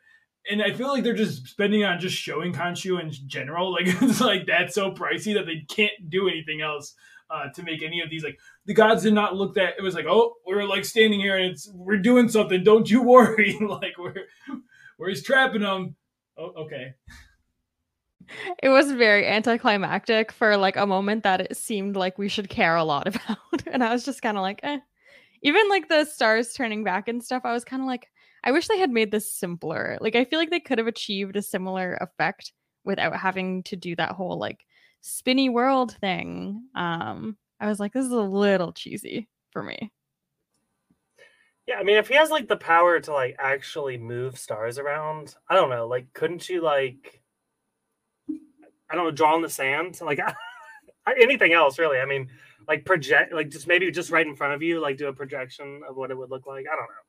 And I feel like they're just spending on just showing Khonshu in general. [laughs] Like it's like that's so pricey that they can't do anything else uh, to make any of these like the gods did not look that it was like oh we're like standing here and it's we're doing something don't you worry [laughs] like we're where he's trapping them. Oh, okay. It was very anticlimactic for like a moment that it seemed like we should care a lot [laughs] about. and I was just kind of like, eh. Even like the stars turning back and stuff, I was kind of like, I wish they had made this simpler. Like, I feel like they could have achieved a similar effect without having to do that whole like spinny world thing. Um, I was like, this is a little cheesy for me. Yeah, I mean, if he has like the power to like actually move stars around, I don't know. Like, couldn't you like, I don't know, draw in the sand? Like, [laughs] anything else really? I mean, like project, like just maybe just right in front of you, like do a projection of what it would look like. I don't know.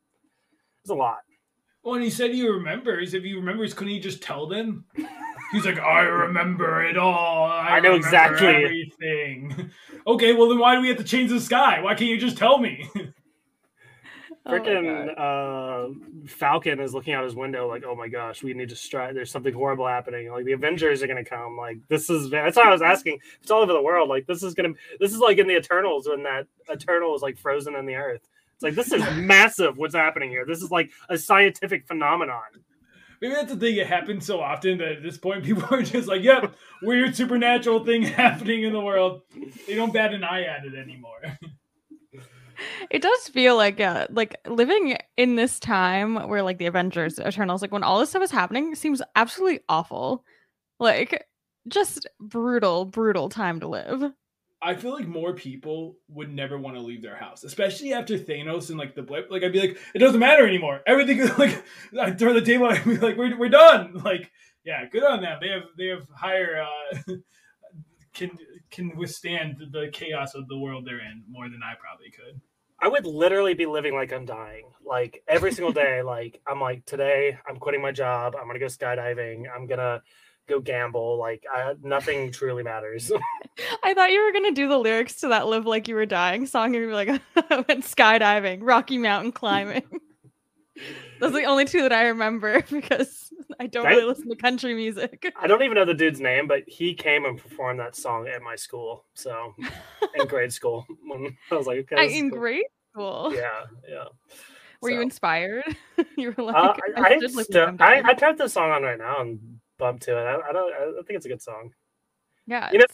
It's a lot. Well, and he said he remembers. If he remembers, couldn't he just tell them? He's like, I remember it all. I, I know exactly everything. [laughs] okay, well then why do we have to change the sky? Why can't you just tell me? [laughs] Oh Freaking oh uh, Falcon is looking out his window like, oh my gosh, we need to strike. There's something horrible happening. Like the Avengers are gonna come. Like this is. That's why I was [laughs] asking. It's all over the world. Like this is gonna. This is like in the Eternals when that Eternal is like frozen in the earth. It's like this is [laughs] massive. What's happening here? This is like a scientific phenomenon. Maybe that's the thing. It happens so often that at this point [laughs] people are just like, "Yep, weird supernatural thing happening in the world." They don't bat an eye at it anymore. It does feel like uh like living in this time where like the Avengers, Eternals, like when all this stuff is happening, seems absolutely awful. Like just brutal, brutal time to live. I feel like more people would never want to leave their house, especially after Thanos and like the blip. Like I'd be like, it doesn't matter anymore. Everything [laughs] like I throw the table. I'd be like, we're, we're done. Like yeah, good on them. They have they have higher uh, [laughs] can can withstand the chaos of the world they're in more than I probably could. I would literally be living like I'm dying. Like every single day, [laughs] like I'm like today I'm quitting my job. I'm gonna go skydiving. I'm gonna go gamble. Like I, nothing truly matters. [laughs] I thought you were gonna do the lyrics to that "Live Like You Were Dying" song. You'd be like, I [laughs] went skydiving, Rocky Mountain climbing. Those are the only two that I remember because [laughs] I don't really listen to country music. I don't even know the dude's name, but he came and performed that song at my school. So in [laughs] grade school, when I was like, okay, I, in cool. grade school. Yeah, yeah. Were so. you inspired? [laughs] you were like, uh, I, I, I, I, I typed the song on right now and bump to it. I, I don't. I think it's a good song. Yeah, you know,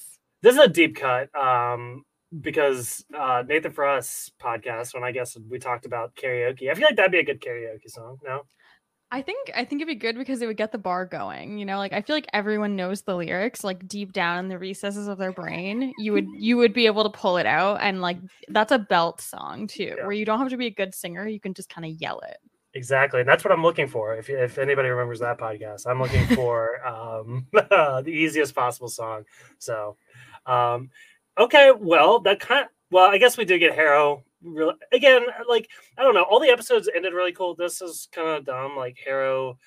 this is a deep cut. Um, because uh, Nathan for Us podcast, when I guess we talked about karaoke, I feel like that'd be a good karaoke song. No, I think I think it'd be good because it would get the bar going. You know, like I feel like everyone knows the lyrics, like deep down in the recesses of their brain. You would you would be able to pull it out, and like that's a belt song too, yeah. where you don't have to be a good singer. You can just kind of yell it. Exactly, and that's what I'm looking for. If if anybody remembers that podcast, I'm looking [laughs] for um, [laughs] the easiest possible song. So, um, okay, well, that kind. Of, well, I guess we did get Harrow. Really, again, like I don't know, all the episodes ended really cool. This is kind of dumb. Like Harrow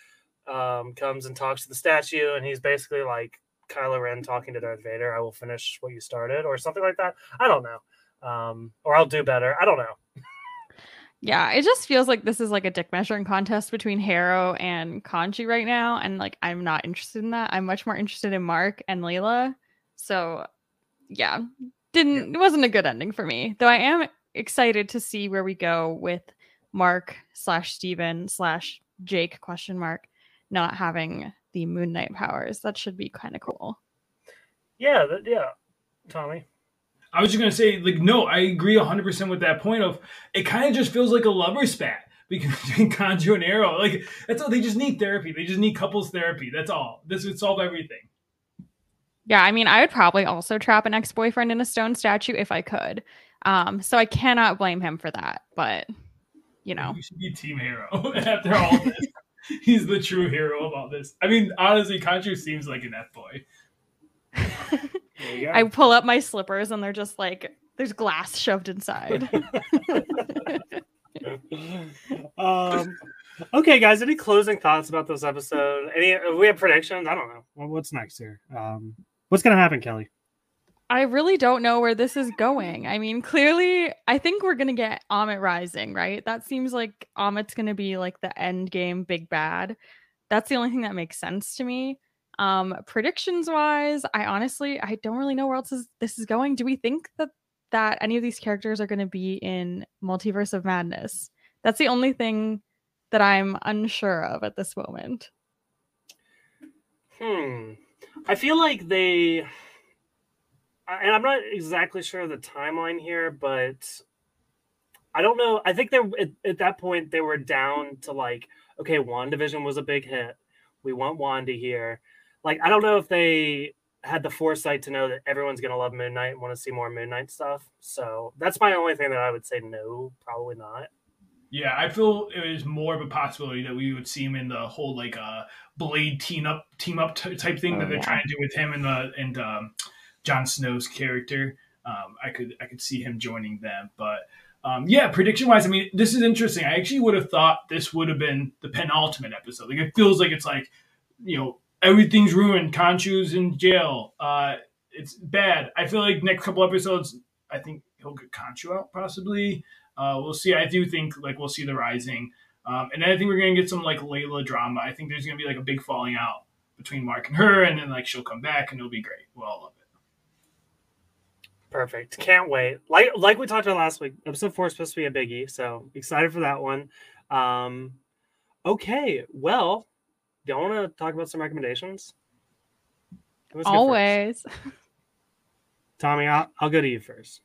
um, comes and talks to the statue, and he's basically like Kylo Ren talking to Darth Vader. I will finish what you started, or something like that. I don't know, um, or I'll do better. I don't know. Yeah, it just feels like this is like a dick measuring contest between Harrow and Khonshu right now. And like, I'm not interested in that. I'm much more interested in Mark and Layla. So, yeah, didn't, yeah. it wasn't a good ending for me. Though I am excited to see where we go with Mark slash Steven slash Jake question mark not having the Moon Knight powers. That should be kind of cool. Yeah, that, yeah, Tommy. I was just gonna say, like, no, I agree hundred percent with that point. Of it, kind of just feels like a lover spat [laughs] between Khonshu and Harrow. Like that's all. They just need therapy. They just need couples therapy. That's all. This would solve everything. Yeah, I mean, I would probably also trap an ex boyfriend in a stone statue if I could. Um, so I cannot blame him for that. But you know, you should be Team Harrow [laughs] after all this. [laughs] He's the true hero of all this. I mean, honestly, Khonshu seems like an F boy. I pull up my slippers and they're just like there's glass shoved inside. [laughs] um, okay, guys. Any closing thoughts about this episode? Any? We have predictions. I don't know. What's next here? Um, what's gonna happen, Kelly? I really don't know where this is going. I mean, clearly, I think we're gonna get Ammit Rising, right? That seems like Ammit's gonna be like the end game big bad. That's the only thing that makes sense to me. Um, predictions wise, I honestly I don't really know where else is, this is going. Do we think that that any of these characters are to be in Multiverse of Madness? That's the only thing that I'm unsure of at this moment. Hmm. I feel like they and I'm not exactly sure of the timeline here, but I don't know. I think they at, at that point they were down to like, okay, WandaVision was a big hit. We want Wanda here like I don't know if they had the foresight to know that everyone's gonna love Moon Knight and want to see more Moon Knight stuff. So that's my only thing that I would say no, probably not. Yeah, I feel it is more of a possibility that we would see him in the whole like uh Blade team up team up t- type thing oh, that they're yeah. trying to do with him and the and um, Jon Snow's character. Um, I could I could see him joining them, but um, yeah, prediction wise, I mean, this is interesting. I actually would have thought this would have been the penultimate episode. Like it feels like it's like you know everything's ruined. Khonshu's in jail. Uh, it's bad. I feel like next couple episodes, I think he'll get Khonshu out possibly. Uh, we'll see. I do think like we'll see the rising, um, and I think we're gonna get some like Layla drama. I think there's gonna be like a big falling out between Mark and her, and then like she'll come back and it'll be great. We'll. Perfect. Can't wait. Like like we talked about last week, episode four is supposed to be a biggie, so excited for that one. Um, okay, well, do y'all want to talk about some recommendations? Always. [laughs] Tommy, I'll, I'll go to you first.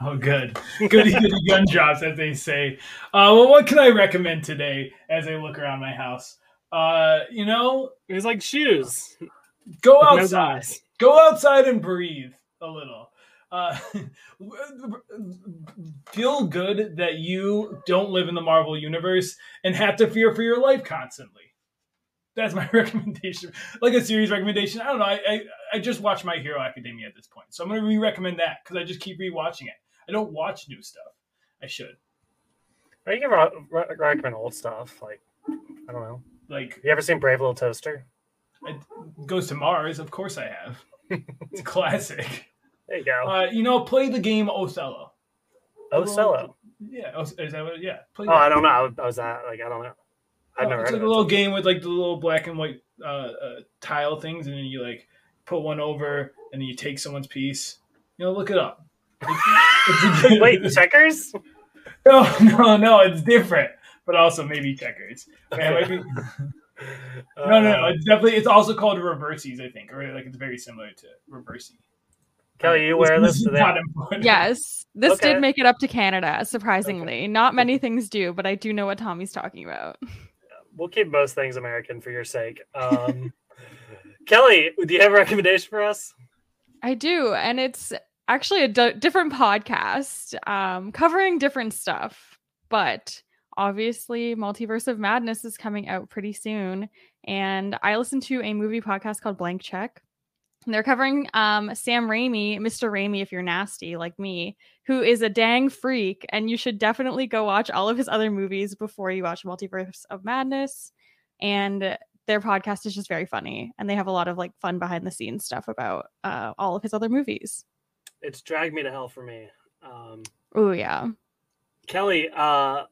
Oh, good. Goody goody gun [laughs] drops, as they say. Uh, well, what can I recommend today as I look around my house? Uh, you know, It's like shoes. go with no outside. Go outside and breathe a little. Uh, [laughs] feel good that you don't live in the Marvel universe and have to fear for your life constantly. That's my [laughs] recommendation. Like a series recommendation. I don't know. I, I, I just watched My Hero Academia at this point. So I'm going to re recommend that because I just keep rewatching it. I don't watch new stuff. I should. You can re- re- recommend old stuff. Like, I don't know. Like, You ever seen Brave Little Toaster? it goes to Mars. Of course I have. [laughs] it's a classic. There you go. Uh, you know, play the game Othello. Ocello. Yeah, is that what? Yeah, play Oh, I don't know. I was, I was that like I don't know. I've Oh, never it's like a it. little game with like the little black and white uh, uh, tile things, and then you like put one over, and then you take someone's piece. You know, look it up. [laughs] Wait, checkers? no, no, no, it's different, but also maybe checkers. Yeah, it be- [laughs] no, no, no, Uh, it's definitely. It's also called reversies, I think, or like it's very similar to reversing. Kelly, you wear this is to not. Yes, this Okay. did make it up to Canada. Surprisingly, not many things do, but I do know what Tommy's talking about. We'll keep most things American for your sake. Um, [laughs] Kelly, do you have a recommendation for us? I do, and it's actually a d- different podcast um, covering different stuff, but obviously, Multiverse of Madness is coming out pretty soon, and I listen to a movie podcast called Blank Check. They're covering um, Sam Raimi, Mr. Raimi, if you're nasty like me, who is a dang freak, and you should definitely go watch all of his other movies before you watch Multiverse of Madness. And their podcast is just very funny, and they have a lot of like fun behind the scenes stuff about uh, all of his other movies. It's Drag Me to Hell for me. Um, Oh yeah, Kelly, uh, are,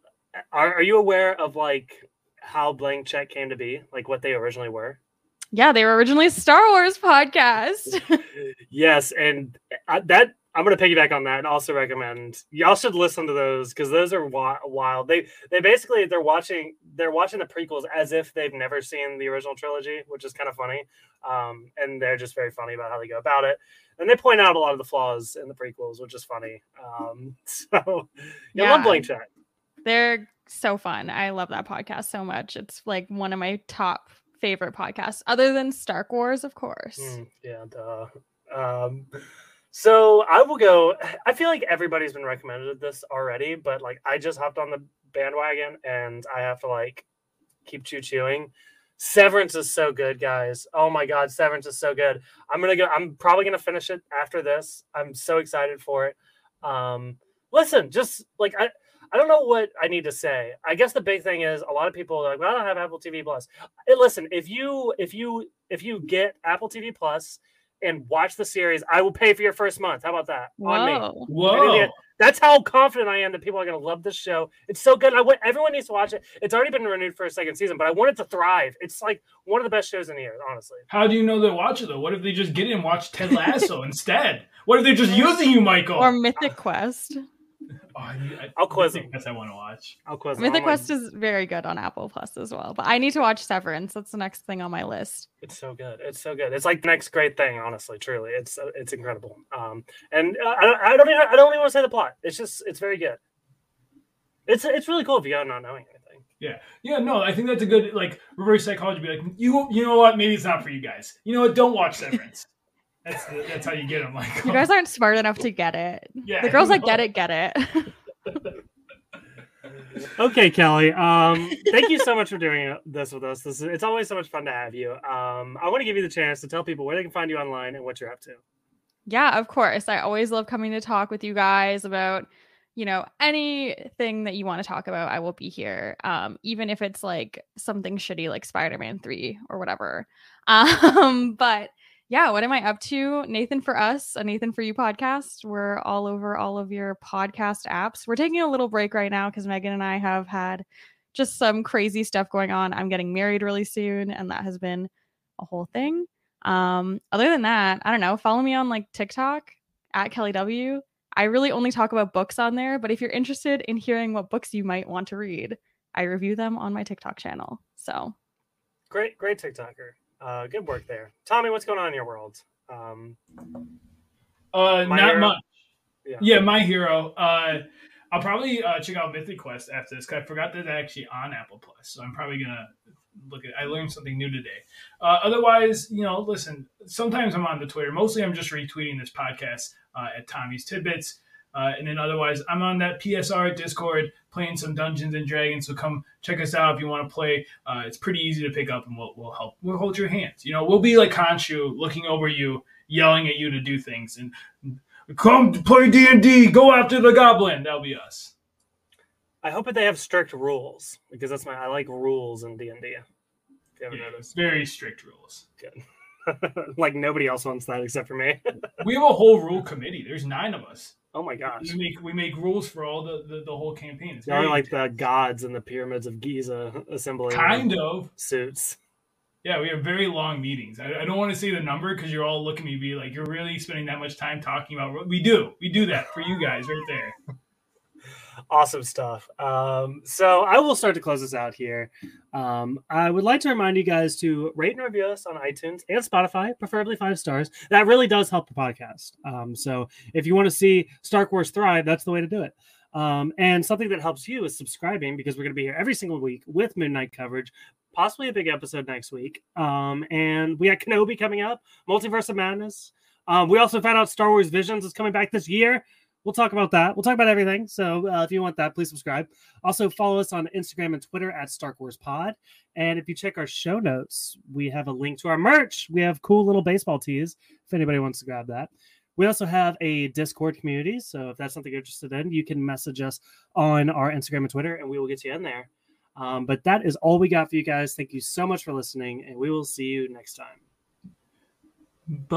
are you aware of like how Blank Check came to be? Like what they originally were? Yeah. They were originally a Star Wars podcast. [laughs] Yes, and that I'm gonna piggyback on that and also recommend y'all should listen to those because those are wild. They they basically they're watching they're watching the prequels as if they've never seen the original trilogy, which is kind of funny. Um, and they're just very funny about how they go about it, and they point out a lot of the flaws in the prequels, which is funny. Um, [laughs] so yeah, I love Yeah. Blank Check. They're so fun. I love that podcast so much. It's like one of my top favorite podcasts, other than Stark Wars, of course. Mm, yeah, duh. Um, so I will go. I feel like everybody's been recommended this already, but like I just hopped on the bandwagon and I have to like keep choo chewing. Severance is so good, guys. Oh my god, Severance is so good. I'm gonna go. I'm probably gonna finish it after this. I'm so excited for it. Um, listen, just like I. I don't know what I need to say. I guess the big thing is a lot of people are like, "Well, I don't have Apple TV Plus." Hey, listen, if you if you if you get Apple TV Plus and watch the series, I will pay for your first month. How about that? On me. Whoa. Whoa. That's how confident I am that people are going to love this show. It's so good. I want everyone needs to watch it. It's already been renewed for a second season, but I want it to thrive. It's like one of the best shows in the year, honestly. How do you know they watch it though? What if they just get in and watch Ted [laughs] Lasso instead? What if they're just using you, Michael? Or Mythic Quest. Oh, I, I, I'll quiz I think that's I want to watch. I'll quiz. Mythic Quest is very good on Apple Plus as well. But I need to watch Severance. That's the next thing on my list. It's so good. It's so good. It's like the next great thing, honestly. Truly, it's uh, it's incredible. Um, and uh, I, I don't even I don't even want to say the plot. It's just it's very good. It's it's really cool if you are not knowing anything. Yeah, yeah, no, I think that's a good like reverse psychology. Be like, you, you know what? Maybe it's not for you guys. You know what? Don't watch Severance. That's the, that's how you get them. Like, You guys aren't smart enough to get it. yeah, The girls that get it [laughs] get it. [laughs] Okay, Kelly. Um, thank you so much for doing this with us. This is, it's always so much fun to have you. Um, I want to give you the chance to tell people where they can find you online and what you're up to. Yeah, of course. I always love coming to talk with you guys about, you know, anything that you want to talk about. I will be here, um, even if it's like something shitty like Spider Man 3 or whatever. [laughs] Um, but yeah, what am I up to? Nathan for Us, a Nathan for You podcast. We're all over all of your podcast apps. We're taking a little break right now because Megan and I have had just some crazy stuff going on. I'm getting married really soon, and that has been a whole thing. Um, other than that, I don't know. Follow me on like TikTok at Kelly W. I really only talk about books on there, but if you're interested in hearing what books you might want to read, I review them on my TikTok channel. So Great, great TikToker. Uh, good work there, Tommy. What's going on in your world? Um, Uh, not hero. much. Yeah. Yeah, my hero. Uh, I'll probably uh, check out Mythic Quest after this because I forgot that actually on Apple Plus. So I'm probably gonna look at. I learned something new today. Uh, otherwise, you know, listen. Sometimes I'm on the Twitter. Mostly, I'm just retweeting this podcast uh, at Tommy's Tidbits. Uh, and then otherwise, I'm on that PSR Discord playing some Dungeons and Dragons. So come check us out if you want to play. Uh, it's pretty easy to pick up, and we'll, we'll help. We'll hold your hands. You know, we'll be like Khonshu, looking over you, yelling at you to do things, and come play D and D. Go after the goblin. That'll be us. I hope that they have strict rules because that's my I like rules in D and D. If you haven't Yeah, noticed, very strict rules. [laughs] like nobody else wants that except for me. We have a whole rule committee. There's nine of us. Oh my gosh! We make we make rules for all the the, the whole campaign. It's Y'all are like the gods in the pyramids of Giza [laughs] assembling kind of. suits. Yeah, we have very long meetings. I, I don't want to say the number because you're all looking at me be like, you're really spending that much time talking about. what We do, we do that for you guys right there. Awesome stuff. Um, so I will start to close this out here. Um, I would like to remind you guys to rate and review us on iTunes and Spotify, preferably five stars. That really does help the podcast. Um, so if you want to see Stark Wars thrive, that's the way to do it. Um, and something that helps you is subscribing because we're going to be here every single week with Moon Knight coverage, possibly a big episode next week. Um, and we got Kenobi coming up, Multiverse of Madness. Um, we also found out Star Wars Visions is coming back this year we'll talk about that. We'll talk about everything. So uh, if you want that, please subscribe. Also follow us on Instagram and Twitter at Stark Wars Pod. And if you check our show notes, we have a link to our merch. We have cool little baseball tees if anybody wants to grab that. We also have a Discord community. So if that's something you're interested in, you can message us on our Instagram and Twitter, and we will get you in there. Um, but that is all we got for you guys. Thank you so much for listening, and we will see you next time. Bye.